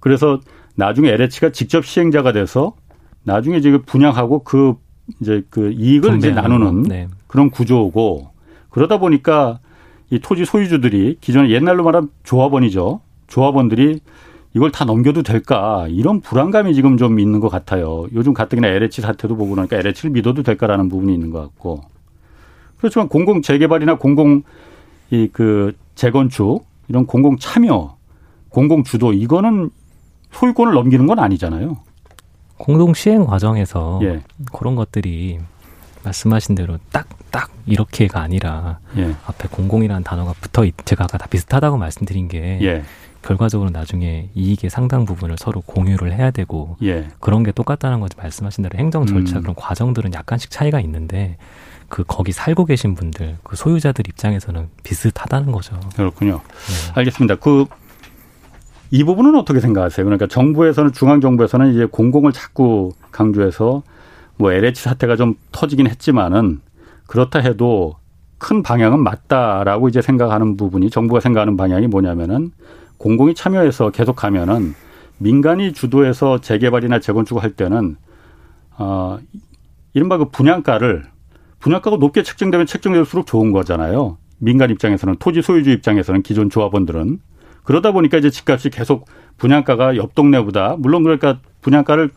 그래서 나중에 LH가 직접 시행자가 돼서 나중에 지금 분양하고 그 이제 그 이익을 이제 나누는 네. 그런 구조고 그러다 보니까 이 토지 소유주들이 기존에 옛날로 말하면 조합원이죠. 조합원들이 이걸 다 넘겨도 될까 이런 불안감이 지금 좀 있는 것 같아요. 요즘 가뜩이나 LH 사태도 보고 나니까 LH를 믿어도 될까라는 부분이 있는 것 같고 그렇지만 공공 재개발이나 공공 이 그 재건축 이런 공공 참여, 공공 주도 이거는 소유권을 넘기는 건 아니잖아요. 공동 시행 과정에서 예. 그런 것들이 말씀하신 대로 딱 딱 이렇게가 아니라 예. 앞에 공공이라는 단어가 붙어 있 제가 아까 다 비슷하다고 말씀드린 게 예. 결과적으로 나중에 이익의 상당 부분을 서로 공유를 해야 되고 예. 그런 게 똑같다는 거지 말씀하신 대로 행정 절차 음. 그런 과정들은 약간씩 차이가 있는데 그 거기 살고 계신 분들 그 소유자들 입장에서는 비슷하다는 거죠. 그렇군요. 네. 알겠습니다. 그 이 부분은 어떻게 생각하세요? 그러니까 정부에서는 중앙 정부에서는 이제 공공을 자꾸 강조해서 뭐 LH 사태가 좀 터지긴 했지만은 그렇다 해도 큰 방향은 맞다라고 이제 생각하는 부분이 정부가 생각하는 방향이 뭐냐면은 공공이 참여해서 계속 하면은 민간이 주도해서 재개발이나 재건축을 할 때는 어 이른바 그 분양가를 분양가가 높게 책정되면 책정될수록 좋은 거잖아요. 민간 입장에서는 토지 소유주 입장에서는 기존 조합원들은 그러다 보니까 이제 집값이 계속 분양가가 옆 동네보다 물론 그러니까 분양가를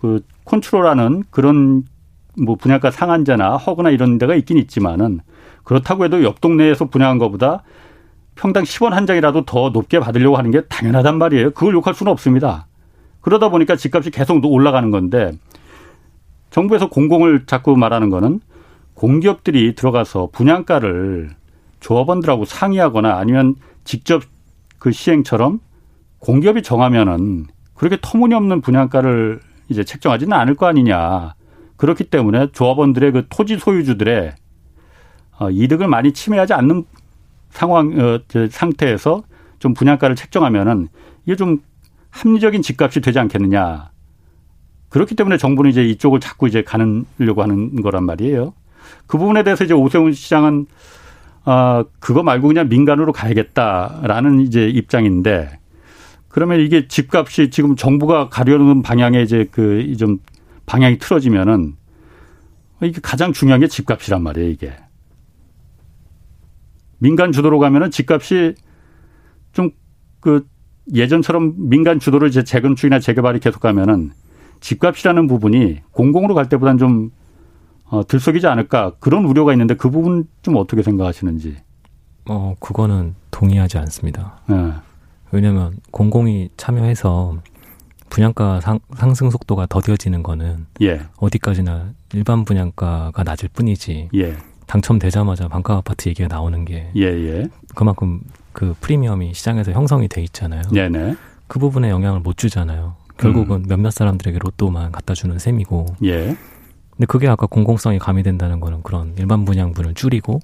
그 컨트롤하는 그런 뭐 분양가 상한제나 허그나 이런 데가 있긴 있지만은 그렇다고 해도 옆 동네에서 분양한 것보다 평당 10원 한 장이라도 더 높게 받으려고 하는 게 당연하단 말이에요. 그걸 욕할 수는 없습니다. 그러다 보니까 집값이 계속 올라가는 건데 정부에서 공공을 자꾸 말하는 거는 공기업들이 들어가서 분양가를 조합원들하고 상의하거나 아니면 직접 그 시행처럼 공기업이 정하면은 그렇게 터무니없는 분양가를 이제 책정하지는 않을 거 아니냐. 그렇기 때문에 조합원들의 그 토지 소유주들의 어, 이득을 많이 침해하지 않는 상황 어, 상태에서 좀 분양가를 책정하면은 이게 좀 합리적인 집값이 되지 않겠느냐. 그렇기 때문에 정부는 이제 이쪽을 자꾸 이제 가는려고 하는 거란 말이에요. 그 부분에 대해서 이제 오세훈 시장은 아 그거 말고 그냥 민간으로 가야겠다라는 이제 입장인데 그러면 이게 집값이 지금 정부가 가려는 방향에 이제 그 좀 방향이 틀어지면은 이게 가장 중요한 게 집값이란 말이에요, 이게. 민간 주도로 가면은 집값이 좀 그 예전처럼 민간 주도로 이제 재건축이나 재개발이 계속 가면은 집값이라는 부분이 공공으로 갈 때보다는 좀 어, 들썩이지 않을까 그런 우려가 있는데 그 부분 좀 어떻게 생각하시는지. 어, 그거는 동의하지 않습니다. 네. 왜냐하면 공공이 참여해서 분양가 상, 상승 속도가 더뎌지는 거는 예. 어디까지나 일반 분양가가 낮을 뿐이지. 예. 당첨되자마자 반가 아파트 얘기가 나오는 게 예예. 예. 그만큼 그 프리미엄이 시장에서 형성이 돼 있잖아요. 네네. 그 부분에 영향을 못 주잖아요. 결국은 음. 몇몇 사람들에게 로또만 갖다 주는 셈이고. 예. 근데 그게 아까 공공성이 가미된다는 거는 그런 일반 분양분을 줄이고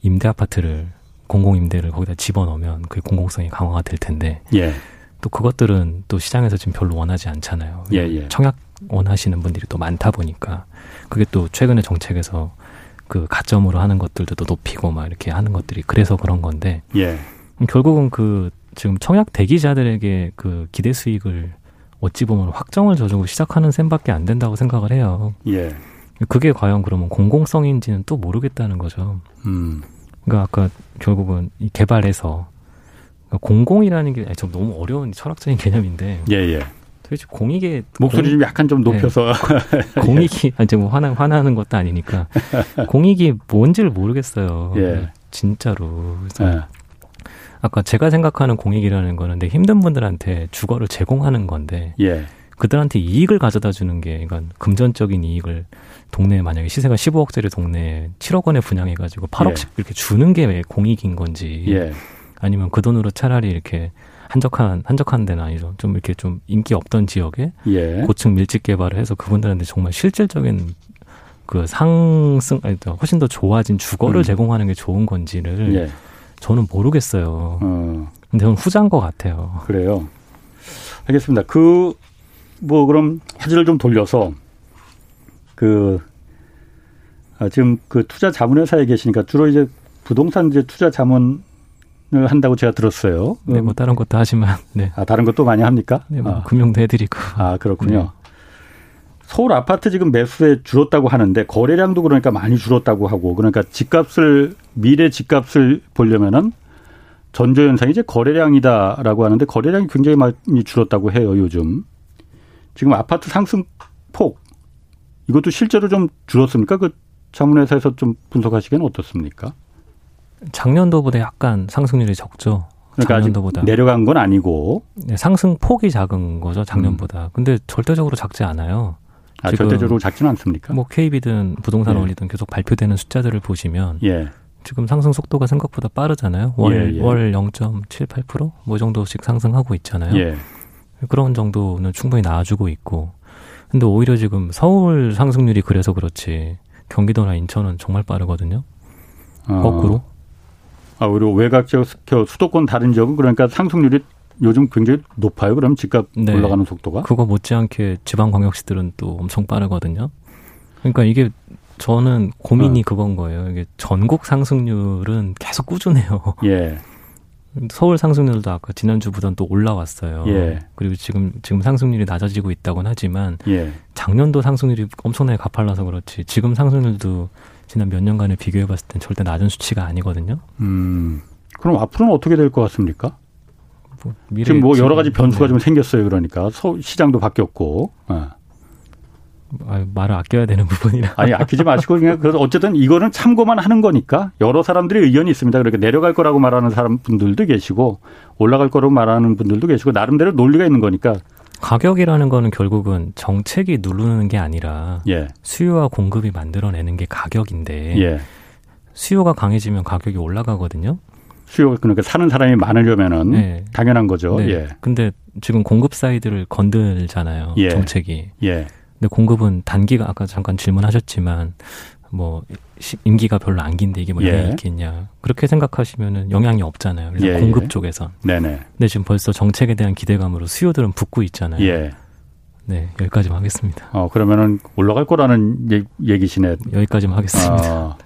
임대 아파트를 공공 임대를 거기다 집어넣으면 그 공공성이 강화가 될 텐데. 예. 또 그것들은 또 시장에서 지금 별로 원하지 않잖아요. 예, 예. 청약 원하시는 분들이 또 많다 보니까 그게 또 최근의 정책에서 그 가점으로 하는 것들도 또 높이고 막 이렇게 하는 것들이 그래서 그런 건데 예. 결국은 그 지금 청약 대기자들에게 그 기대 수익을 어찌 보면 확정을 져주고 시작하는 셈밖에 안 된다고 생각을 해요. 예. 그게 과연 그러면 공공성인지는 또 모르겠다는 거죠. 음. 그러니까 아까 결국은 이 개발에서 그러니까 공공이라는 게 좀 너무 어려운 철학적인 개념인데. 예, 예. 도대체 공익의 목소리 공, 좀 약간 좀 높여서 네. 공익이 아니 뭐 화나 화나는 것도 아니니까 공익이 뭔지를 모르겠어요. 예. 진짜로. 그래서 예. 아까 제가 생각하는 공익이라는 거는 내 힘든 분들한테 주거를 제공하는 건데 예. 그들한테 이익을 가져다 주는 게 그러니까 금전적인 이익을 동네에 만약에 시세가 15억짜리 동네에 7억 원에 분양해 가지고 8억씩 예. 이렇게 주는 게 왜 공익인 건지 예. 아니면 그 돈으로 차라리 이렇게 한적한 한적한 데는 아니죠. 좀 이렇게 좀 인기 없던 지역에 예. 고층 밀집 개발을 해서 그분들한테 정말 실질적인 그 상승 아니 훨씬 더 좋아진 주거를 음. 제공하는 게 좋은 건지를 예. 저는 모르겠어요. 어. 근데 저는 후자인 것 같아요. 그래요. 알겠습니다. 그, 뭐, 그럼 화제를 좀 돌려서, 그, 아, 지금 그 투자 자문회사에 계시니까 주로 이제 부동산 이제 투자 자문을 한다고 제가 들었어요. 네, 뭐 다른 것도 하지만, 네. 아, 다른 것도 많이 합니까? 네, 뭐 아. 금융도 해드리고. 아, 그렇군요. 네. 서울 아파트 지금 매수에 줄었다고 하는데 거래량도 그러니까 많이 줄었다고 하고 그러니까 집값을 미래 집값을 보려면은 전조 현상이 이제 거래량이다라고 하는데 거래량이 굉장히 많이 줄었다고 해요 요즘 지금 아파트 상승 폭 이것도 실제로 좀 줄었습니까? 그 자문회사에서 좀 분석하시기에는 어떻습니까? 작년도보다 약간 상승률이 적죠. 그러니까 작년도보다 내려간 건 아니고 네, 상승 폭이 작은 거죠 작년보다. 음. 근데 절대적으로 작지 않아요. 아, 절대적으로 작지는 않습니까? 뭐 KB든 부동산 예. 원리든 계속 발표되는 숫자들을 보시면 예. 지금 상승 속도가 생각보다 빠르잖아요. 월, 예, 예. 월 0.78%뭐 정도씩 상승하고 있잖아요. 예. 그런 정도는 충분히 나와주고 있고. 근데 오히려 지금 서울 상승률이 그래서 그렇지 경기도나 인천은 정말 빠르거든요. 어. 거꾸로. 아, 오히려 외곽 지역 수도권 다른 지역은 그러니까 상승률이 요즘 굉장히 높아요. 그럼 집값 네. 올라가는 속도가? 그거 못지않게 지방 광역시들은 또 엄청 빠르거든요. 그러니까 이게 저는 고민이 어. 그건 거예요. 이게 전국 상승률은 계속 꾸준해요. 예. 서울 상승률도 아까 지난주보다는 또 올라왔어요. 예. 그리고 지금 지금 상승률이 낮아지고 있다고는 하지만 예. 작년도 상승률이 엄청나게 가팔라서 그렇지 지금 상승률도 지난 몇 년간에 비교해 봤을 땐 절대 낮은 수치가 아니거든요. 음. 그럼 앞으로는 어떻게 될 것 같습니까? 뭐 지금 뭐 여러 가지 변수가 네. 좀 생겼어요. 그러니까 시장도 바뀌었고. 네. 아, 말을 아껴야 되는 부분이라. 아니 아끼지 마시고 그냥 그래서 어쨌든 이거는 참고만 하는 거니까 여러 사람들의 의견이 있습니다. 그러니까 내려갈 거라고 말하는 사람 분들도 계시고 올라갈 거라고 말하는 분들도 계시고 나름대로 논리가 있는 거니까. 가격이라는 거는 결국은 정책이 누르는 게 아니라 예. 수요와 공급이 만들어내는 게 가격인데 예. 수요가 강해지면 가격이 올라가거든요. 수요 그러니까 사는 사람이 많으려면은 네. 당연한 거죠. 네. 예. 근데 지금 공급 side를 건들잖아요. 예. 정책이. 예. 근데 공급은 단기가 아까 잠깐 질문하셨지만 뭐 임기가 별로 안 긴데 이게 뭐 영향이 예. 있겠냐 그렇게 생각하시면은 영향이 없잖아요. 그래서 예, 공급 예. 쪽에선. 네네. 근데 지금 벌써 정책에 대한 기대감으로 수요들은 붙고 있잖아요. 예. 네 여기까지만 하겠습니다. 어 그러면은 올라갈 거라는 얘 기시네. 여기까지만 하겠습니다. 어.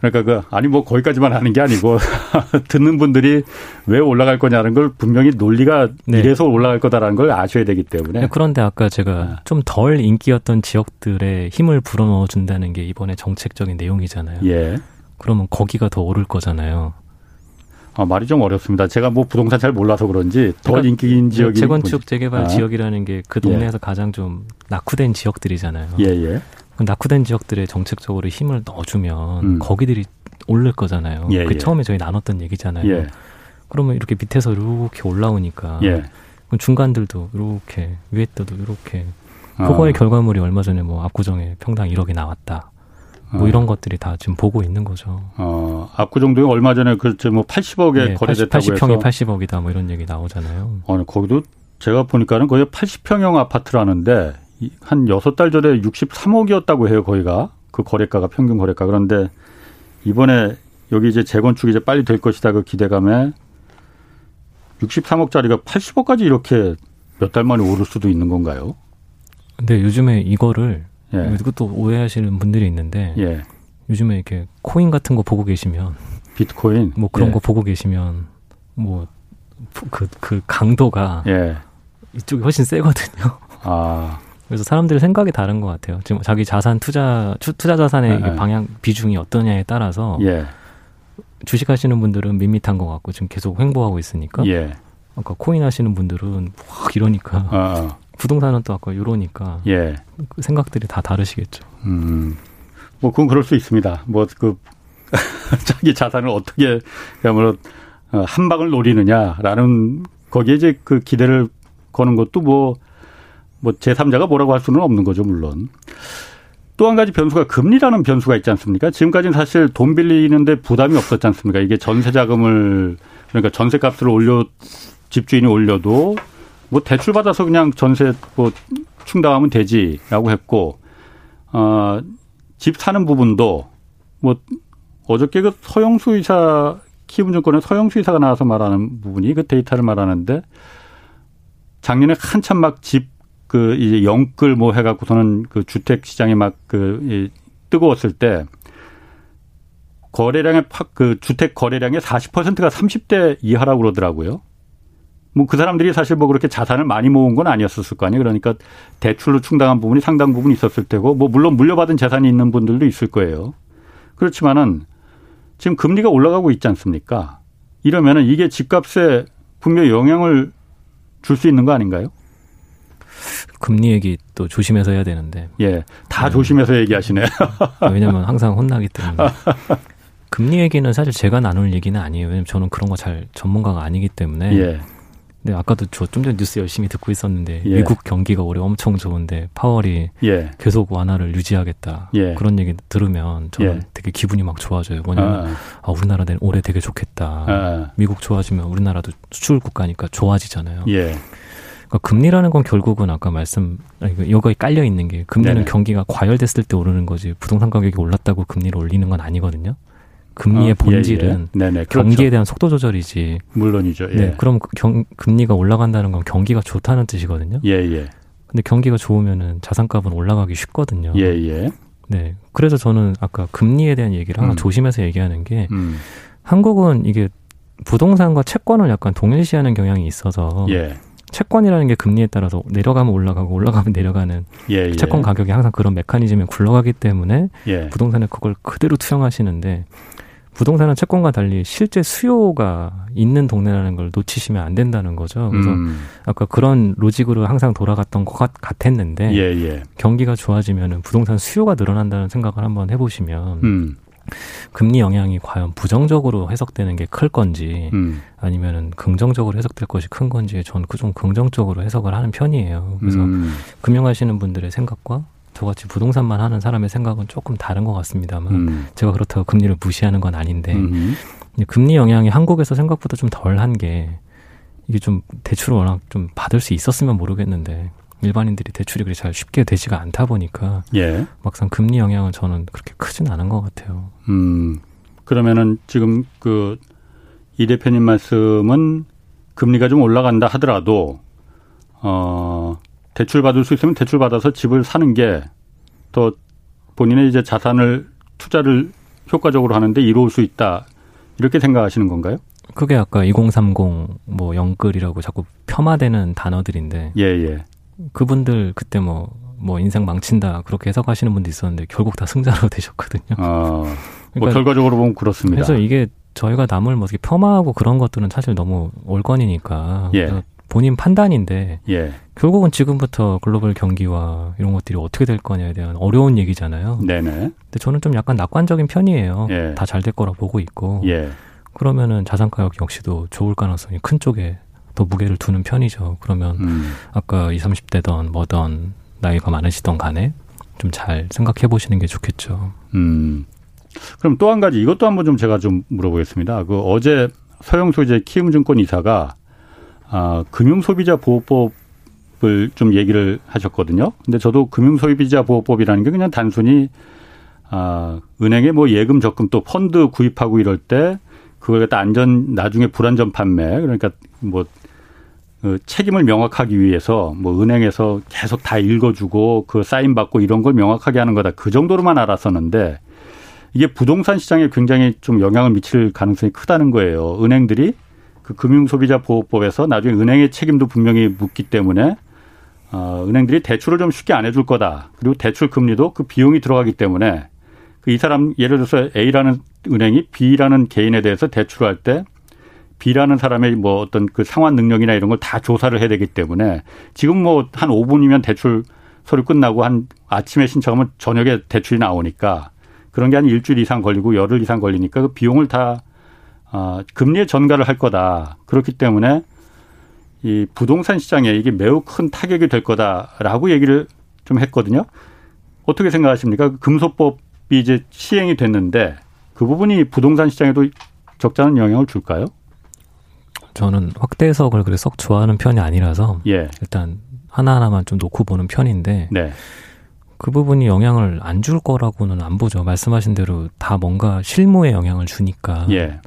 그러니까 그 아니 뭐 거기까지만 하는 게 아니고 듣는 분들이 왜 올라갈 거냐는 걸 분명히 논리가 네. 이래서 올라갈 거다라는 걸 아셔야 되기 때문에. 네, 그런데 아까 제가 아. 좀덜 인기였던 지역들의 힘을 불어넣어 준다는 게 이번에 정책적인 내용이잖아요. 예. 그러면 거기가 더 오를 거잖아요. 아, 말이 좀 어렵습니다. 제가 뭐 부동산 잘 몰라서 그런지 더 그러니까 인기인 지역이 재건축 재개발 아. 지역이라는 게 그 동네에서 예. 가장 좀 낙후된 지역들이잖아요. 예, 예. 낙후된 지역들에 정책적으로 힘을 넣어주면 음. 거기들이 오를 거잖아요. 예, 그 예. 처음에 저희 나눴던 얘기잖아요. 예. 그러면 이렇게 밑에서 이렇게 올라오니까 예. 중간들도 이렇게 위에 때도 이렇게 그거의 어. 결과물이 얼마 전에 뭐 압구정에 평당 1억이 나왔다. 뭐 어. 이런 것들이 다 지금 보고 있는 거죠. 어, 압구정도 얼마 전에 그렇죠 뭐 80억에 네, 거래됐다고 80, 80평이 80억이다 뭐 이런 얘기 나오잖아요. 어, 거기도 제가 보니까는 거의 80평형 아파트라는데 한 여섯 달 전에 63억이었다고 해요, 거기가. 그 거래가가 평균 거래가. 그런데 이번에 여기 이제 재건축이 이제 빨리 될 것이다 그 기대감에 63억짜리가 80억까지 이렇게 몇 달 만에 오를 수도 있는 건가요? 근데 요즘에 이거를 예. 이것도 오해하시는 분들이 있는데 예. 요즘에 이렇게 코인 같은 거 보고 계시면 비트코인 뭐 그런 예. 거 보고 계시면 뭐 그그 그 강도가 예. 이쪽이 훨씬 세거든요. 아. 그래서 사람들의 생각이 다른 것 같아요. 지금 자기 자산 투자 투자 자산의 네. 방향 비중이 어떠냐에 따라서 예. 주식 하시는 분들은 밋밋한 것 같고 지금 계속 횡보하고 있으니까. 예. 아까 코인 하시는 분들은 확 이러니까 어, 어. 부동산은 또 아까 이러니까 예. 그 생각들이 다 다르시겠죠. 음, 뭐 그건 그럴 수 있습니다. 뭐 그 자기 자산을 어떻게 그야말로 어, 한 방을 노리느냐라는 거기에 이제 그 기대를 거는 것도 뭐 뭐 제3자가 뭐라고 할 수는 없는 거죠, 물론. 또 한 가지 변수가 금리라는 변수가 있지 않습니까? 지금까지는 사실 돈 빌리는데 부담이 없었지 않습니까? 이게 전세 자금을 그러니까 전세 값을 올려 집주인이 올려도 뭐 대출 받아서 그냥 전세 뭐 충당하면 되지라고 했고 어집 사는 부분도 뭐 어저께 그 서영수 의사 키움증권의 서영수 의사가 나와서 말하는 부분이 그 데이터를 말하는데 작년에 한참 막 집 그 이제 영끌 뭐 해갖고서는 그 주택 시장이 막그 뜨거웠을 때 거래량의 그 주택 거래량의 40%가 30대 이하라고 그러더라고요. 뭐 그 사람들이 사실 뭐 그렇게 자산을 많이 모은 건 아니었었을 거 아니에요. 그러니까 대출로 충당한 부분이 상당 부분 있었을 테고 뭐 물론 물려받은 재산이 있는 분들도 있을 거예요. 그렇지만은 지금 금리가 올라가고 있지 않습니까? 이러면은 이게 집값에 분명히 영향을 줄 수 있는 거 아닌가요? 금리 얘기 또 조심해서 해야 되는데. 예. 다 네. 조심해서 얘기하시네요. 왜냐면 항상 혼나기 때문에. 금리 얘기는 사실 제가 나눌 얘기는 아니에요. 왜냐면 저는 그런 거 잘 전문가가 아니기 때문에. 예. 근데 아까도 저 좀 전에 뉴스 열심히 듣고 있었는데 예. 미국 경기가 올해 엄청 좋은데 파월이 예. 계속 완화를 유지하겠다 예. 그런 얘기 들으면 저는 예. 되게 기분이 막 좋아져요. 뭐냐면 아, 아 우리나라 올해 되게 좋겠다. 아. 미국 좋아지면 우리나라도 수출 국가니까 좋아지잖아요. 예. 그러니까 금리라는 건 결국은 아까 말씀 이거에 깔려 있는 게 금리는 네네. 경기가 과열됐을 때 오르는 거지 부동산 가격이 올랐다고 금리를 올리는 건 아니거든요. 금리의 어, 본질은 예, 예. 경기에 그렇죠. 대한 속도 조절이지. 물론이죠. 예. 네, 그럼 경, 금리가 올라간다는 건 경기가 좋다는 뜻이거든요. 예, 예. 근데 경기가 좋으면은 자산값은 올라가기 쉽거든요. 예, 예. 네. 그래서 저는 아까 금리에 대한 얘기를 하나 음. 조심해서 얘기하는 게 음. 한국은 이게 부동산과 채권을 약간 동일시하는 경향이 있어서 예. 채권이라는 게 금리에 따라서 내려가면 올라가고 올라가면 내려가는 예, 예. 채권 가격이 항상 그런 메커니즘에 굴러가기 때문에 예. 부동산에 그걸 그대로 투영하시는데 부동산은 채권과 달리 실제 수요가 있는 동네라는 걸 놓치시면 안 된다는 거죠. 그래서 음. 아까 그런 로직으로 항상 돌아갔던 것 같, 았는데 예, 예. 경기가 좋아지면 부동산 수요가 늘어난다는 생각을 한번 해보시면 음. 금리 영향이 과연 부정적으로 해석되는 게 클 건지 음. 아니면은 긍정적으로 해석될 것이 큰 건지 저는 그 좀 긍정적으로 해석을 하는 편이에요. 그래서 음. 금융하시는 분들의 생각과 저같이 부동산만 하는 사람의 생각은 조금 다른 것 같습니다만 음. 제가 그렇다고 금리를 무시하는 건 아닌데 음. 금리 영향이 한국에서 생각보다 좀 덜한 게 이게 좀 대출을 워낙 좀 받을 수 있었으면 모르겠는데 일반인들이 대출이 그리 잘 쉽게 되지가 않다 보니까 예. 막상 금리 영향은 저는 그렇게 크진 않은 것 같아요. 음 그러면은 지금 그 이 대표님 말씀은 금리가 좀 올라간다 하더라도 어 대출 받을 수 있으면 대출 받아서 집을 사는 게 더 본인의 이제 자산을 투자를 효과적으로 하는데 이로울 수 있다 이렇게 생각하시는 건가요? 그게 아까 2030 뭐 영끌이라고 자꾸 폄하되는 단어들인데. 예, 예. 그분들 그때 뭐, 뭐 인생 망친다 그렇게 해석하시는 분도 있었는데 결국 다 승자로 되셨거든요. 아, 뭐 그러니까 뭐 결과적으로 보면 그렇습니다. 그래서 이게 저희가 남을 뭐 폄하하고 그런 것들은 사실 너무 올건이니까. 예. 본인 판단인데 예. 결국은 지금부터 글로벌 경기와 이런 것들이 어떻게 될 거냐에 대한 어려운 얘기잖아요. 네네. 근데 저는 좀 약간 낙관적인 편이에요. 예. 다잘 될 거라 보고 있고. 예. 그러면은 자산 가격 역시도 좋을 가능성이 큰 쪽에 더 무게를 두는 편이죠. 그러면 음. 아까 20, 30대던 뭐던 나이가 많으시던 간에 좀 잘 생각해 보시는 게 좋겠죠. 음. 그럼 또 한 가지 이것도 한번 좀 제가 좀 물어보겠습니다. 그 어제 서영수 이제 키움증권 이사가 아, 금융소비자 보호법을 좀 얘기를 하셨거든요. 근데 저도 금융소비자 보호법이라는 게 그냥 단순히 아, 은행에 뭐 예금 적금 또 펀드 구입하고 이럴 때 그걸 갖다 안전 나중에 불안전 판매 그러니까 뭐 그 책임을 명확하기 위해서 뭐 은행에서 계속 다 읽어주고 그 사인 받고 이런 걸 명확하게 하는 거다 그 정도로만 알았었는데 이게 부동산 시장에 굉장히 좀 영향을 미칠 가능성이 크다는 거예요. 은행들이 그 금융소비자보호법에서 나중에 은행의 책임도 분명히 묻기 때문에 어, 은행들이 대출을 좀 쉽게 안 해줄 거다. 그리고 대출 금리도 그 비용이 들어가기 때문에 그 이 사람 예를 들어서 A라는 은행이 B라는 개인에 대해서 대출할 때 B라는 사람의 뭐 어떤 그 상환 능력이나 이런 걸 다 조사를 해야 되기 때문에 지금 뭐 한 5분이면 대출 서류 끝나고 한 아침에 신청하면 저녁에 대출이 나오니까 그런 게 한 일주일 이상 걸리고 열흘 이상 걸리니까 그 비용을 다 어, 금리에 전가를 할 거다. 그렇기 때문에 이 부동산 시장에 이게 매우 큰 타격이 될 거다라고 얘기를 좀 했거든요. 어떻게 생각하십니까? 그 금소법 이제 시행이 됐는데 그 부분이 부동산 시장에도 적잖은 영향을 줄까요? 저는 확대 해석을 그래 썩 좋아하는 편이 아니라서 예. 일단 하나하나만 좀 놓고 보는 편인데 네. 그 부분이 영향을 안 줄 거라고는 안 보죠. 말씀하신 대로 다 뭔가 실무에 영향을 주니까. 예.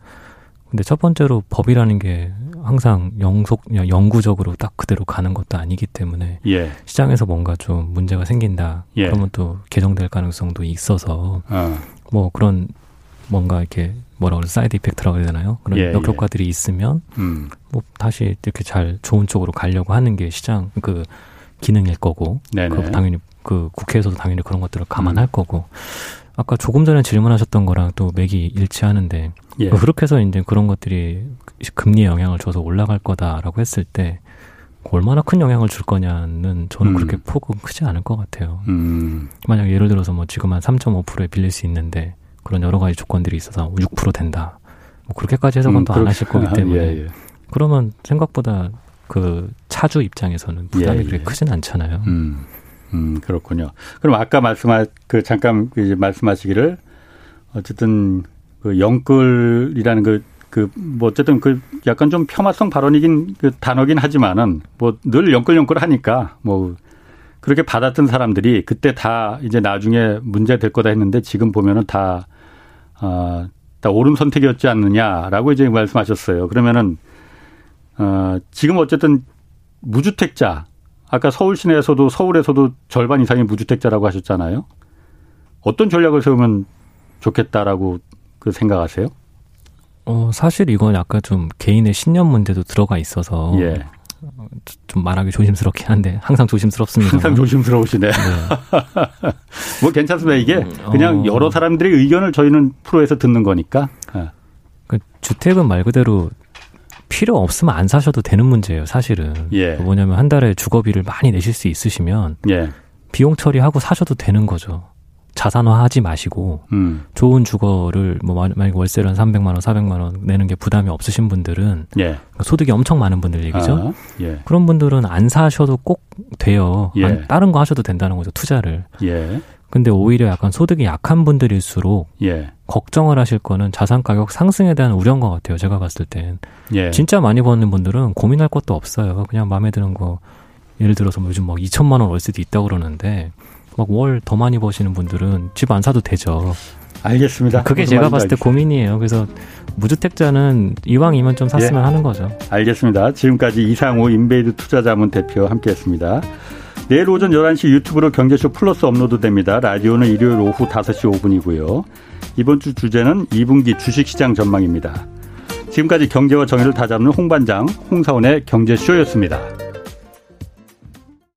근데 첫 번째로 법이라는 게 항상 영속 영구적으로 딱 그대로 가는 것도 아니기 때문에 예. 시장에서 뭔가 좀 문제가 생긴다 예. 그러면 또 개정될 가능성도 있어서 어. 뭐 그런 뭔가 이렇게 뭐라 그래 side effect라고 해야 되나요? 그런 예, 역효과들이 예. 있으면 음. 뭐 다시 이렇게 잘 좋은 쪽으로 가려고 하는 게 시장 그 기능일 거고 그 당연히 그 국회에서도 당연히 그런 것들을 감안할 음. 거고 아까 조금 전에 질문하셨던 거랑 또 맥이 일치하는데 예. 그렇게 해서 이제 그런 것들이 금리에 영향을 줘서 올라갈 거다라고 했을 때 얼마나 큰 영향을 줄 거냐는 저는 음. 그렇게 폭은 크지 않을 것 같아요. 음. 만약 예를 들어서 뭐 지금 한 3.5%에 빌릴 수 있는데 그런 여러 가지 조건들이 있어서 6% 된다. 뭐 그렇게까지 해석은 음, 또안 하실 거기 때문에 예, 예. 그러면 생각보다 그 차주 입장에서는 부담이 예, 그렇게 예. 크진 않잖아요. 음. 음, 그렇군요. 그럼 아까 말씀하, 그, 잠깐 이제 말씀하시기를, 어쨌든, 그, 영끌이라는 그, 그, 뭐, 어쨌든 그, 약간 좀 폄하성 발언이긴, 그 단어긴 하지만은, 뭐, 늘 영끌영끌 하니까, 뭐, 그렇게 받았던 사람들이 그때 다 이제 나중에 문제 될 거다 했는데 지금 보면은 다, 어, 다 옳은 선택이었지 않느냐라고 이제 말씀하셨어요. 그러면은, 어, 지금 어쨌든 무주택자, 아까 서울 시내에서도 서울에서도 절반 이상이 무주택자라고 하셨잖아요. 어떤 전략을 세우면 좋겠다라고 그 생각하세요? 어, 사실 이건 약간 좀 개인의 신념 문제도 들어가 있어서 예. 좀 말하기 조심스럽긴 한데 항상 조심스럽습니다. 항상 조심스러우시네. 네. 뭐 괜찮습니다. 이게 음, 그냥 어... 여러 사람들의 의견을 저희는 프로에서 듣는 거니까. 그 주택은 말 그대로 필요 없으면 안 사셔도 되는 문제예요, 사실은. 예. 뭐냐면 한 달에 주거비를 많이 내실 수 있으시면 예. 비용 처리하고 사셔도 되는 거죠. 자산화하지 마시고 음. 좋은 주거를 뭐 만약 월세를 한 300만 원, 400만 원 내는 게 부담이 없으신 분들은 예. 소득이 엄청 많은 분들 얘기죠. 아, 예. 그런 분들은 안 사셔도 꼭 돼요. 예. 안, 다른 거 하셔도 된다는 거죠, 투자를. 예. 근데 오히려 약간 소득이 약한 분들일수록 예. 걱정을 하실 거는 자산 가격 상승에 대한 우려인 것 같아요. 제가 봤을 땐 예. 진짜 많이 버는 분들은 고민할 것도 없어요. 그냥 마음에 드는 거 예를 들어서 뭐 요즘 막 2천만 원 월세도 있다고 그러는데 막 월 더 많이 버시는 분들은 집 안 사도 되죠. 알겠습니다. 그게 제가 봤을 때 알겠습니다. 고민이에요. 그래서 무주택자는 이왕이면 좀 샀으면 예. 하는 거죠. 알겠습니다. 지금까지 이상호 인베이드 투자자문 대표 함께했습니다. 내일 오전 11시 유튜브로 경제쇼 플러스 업로드됩니다. 라디오는 일요일 오후 5시 5분이고요. 이번 주 주제는 2분기 주식시장 전망입니다. 지금까지 경제와 정의를 다잡는 홍반장 홍사원의 경제쇼였습니다.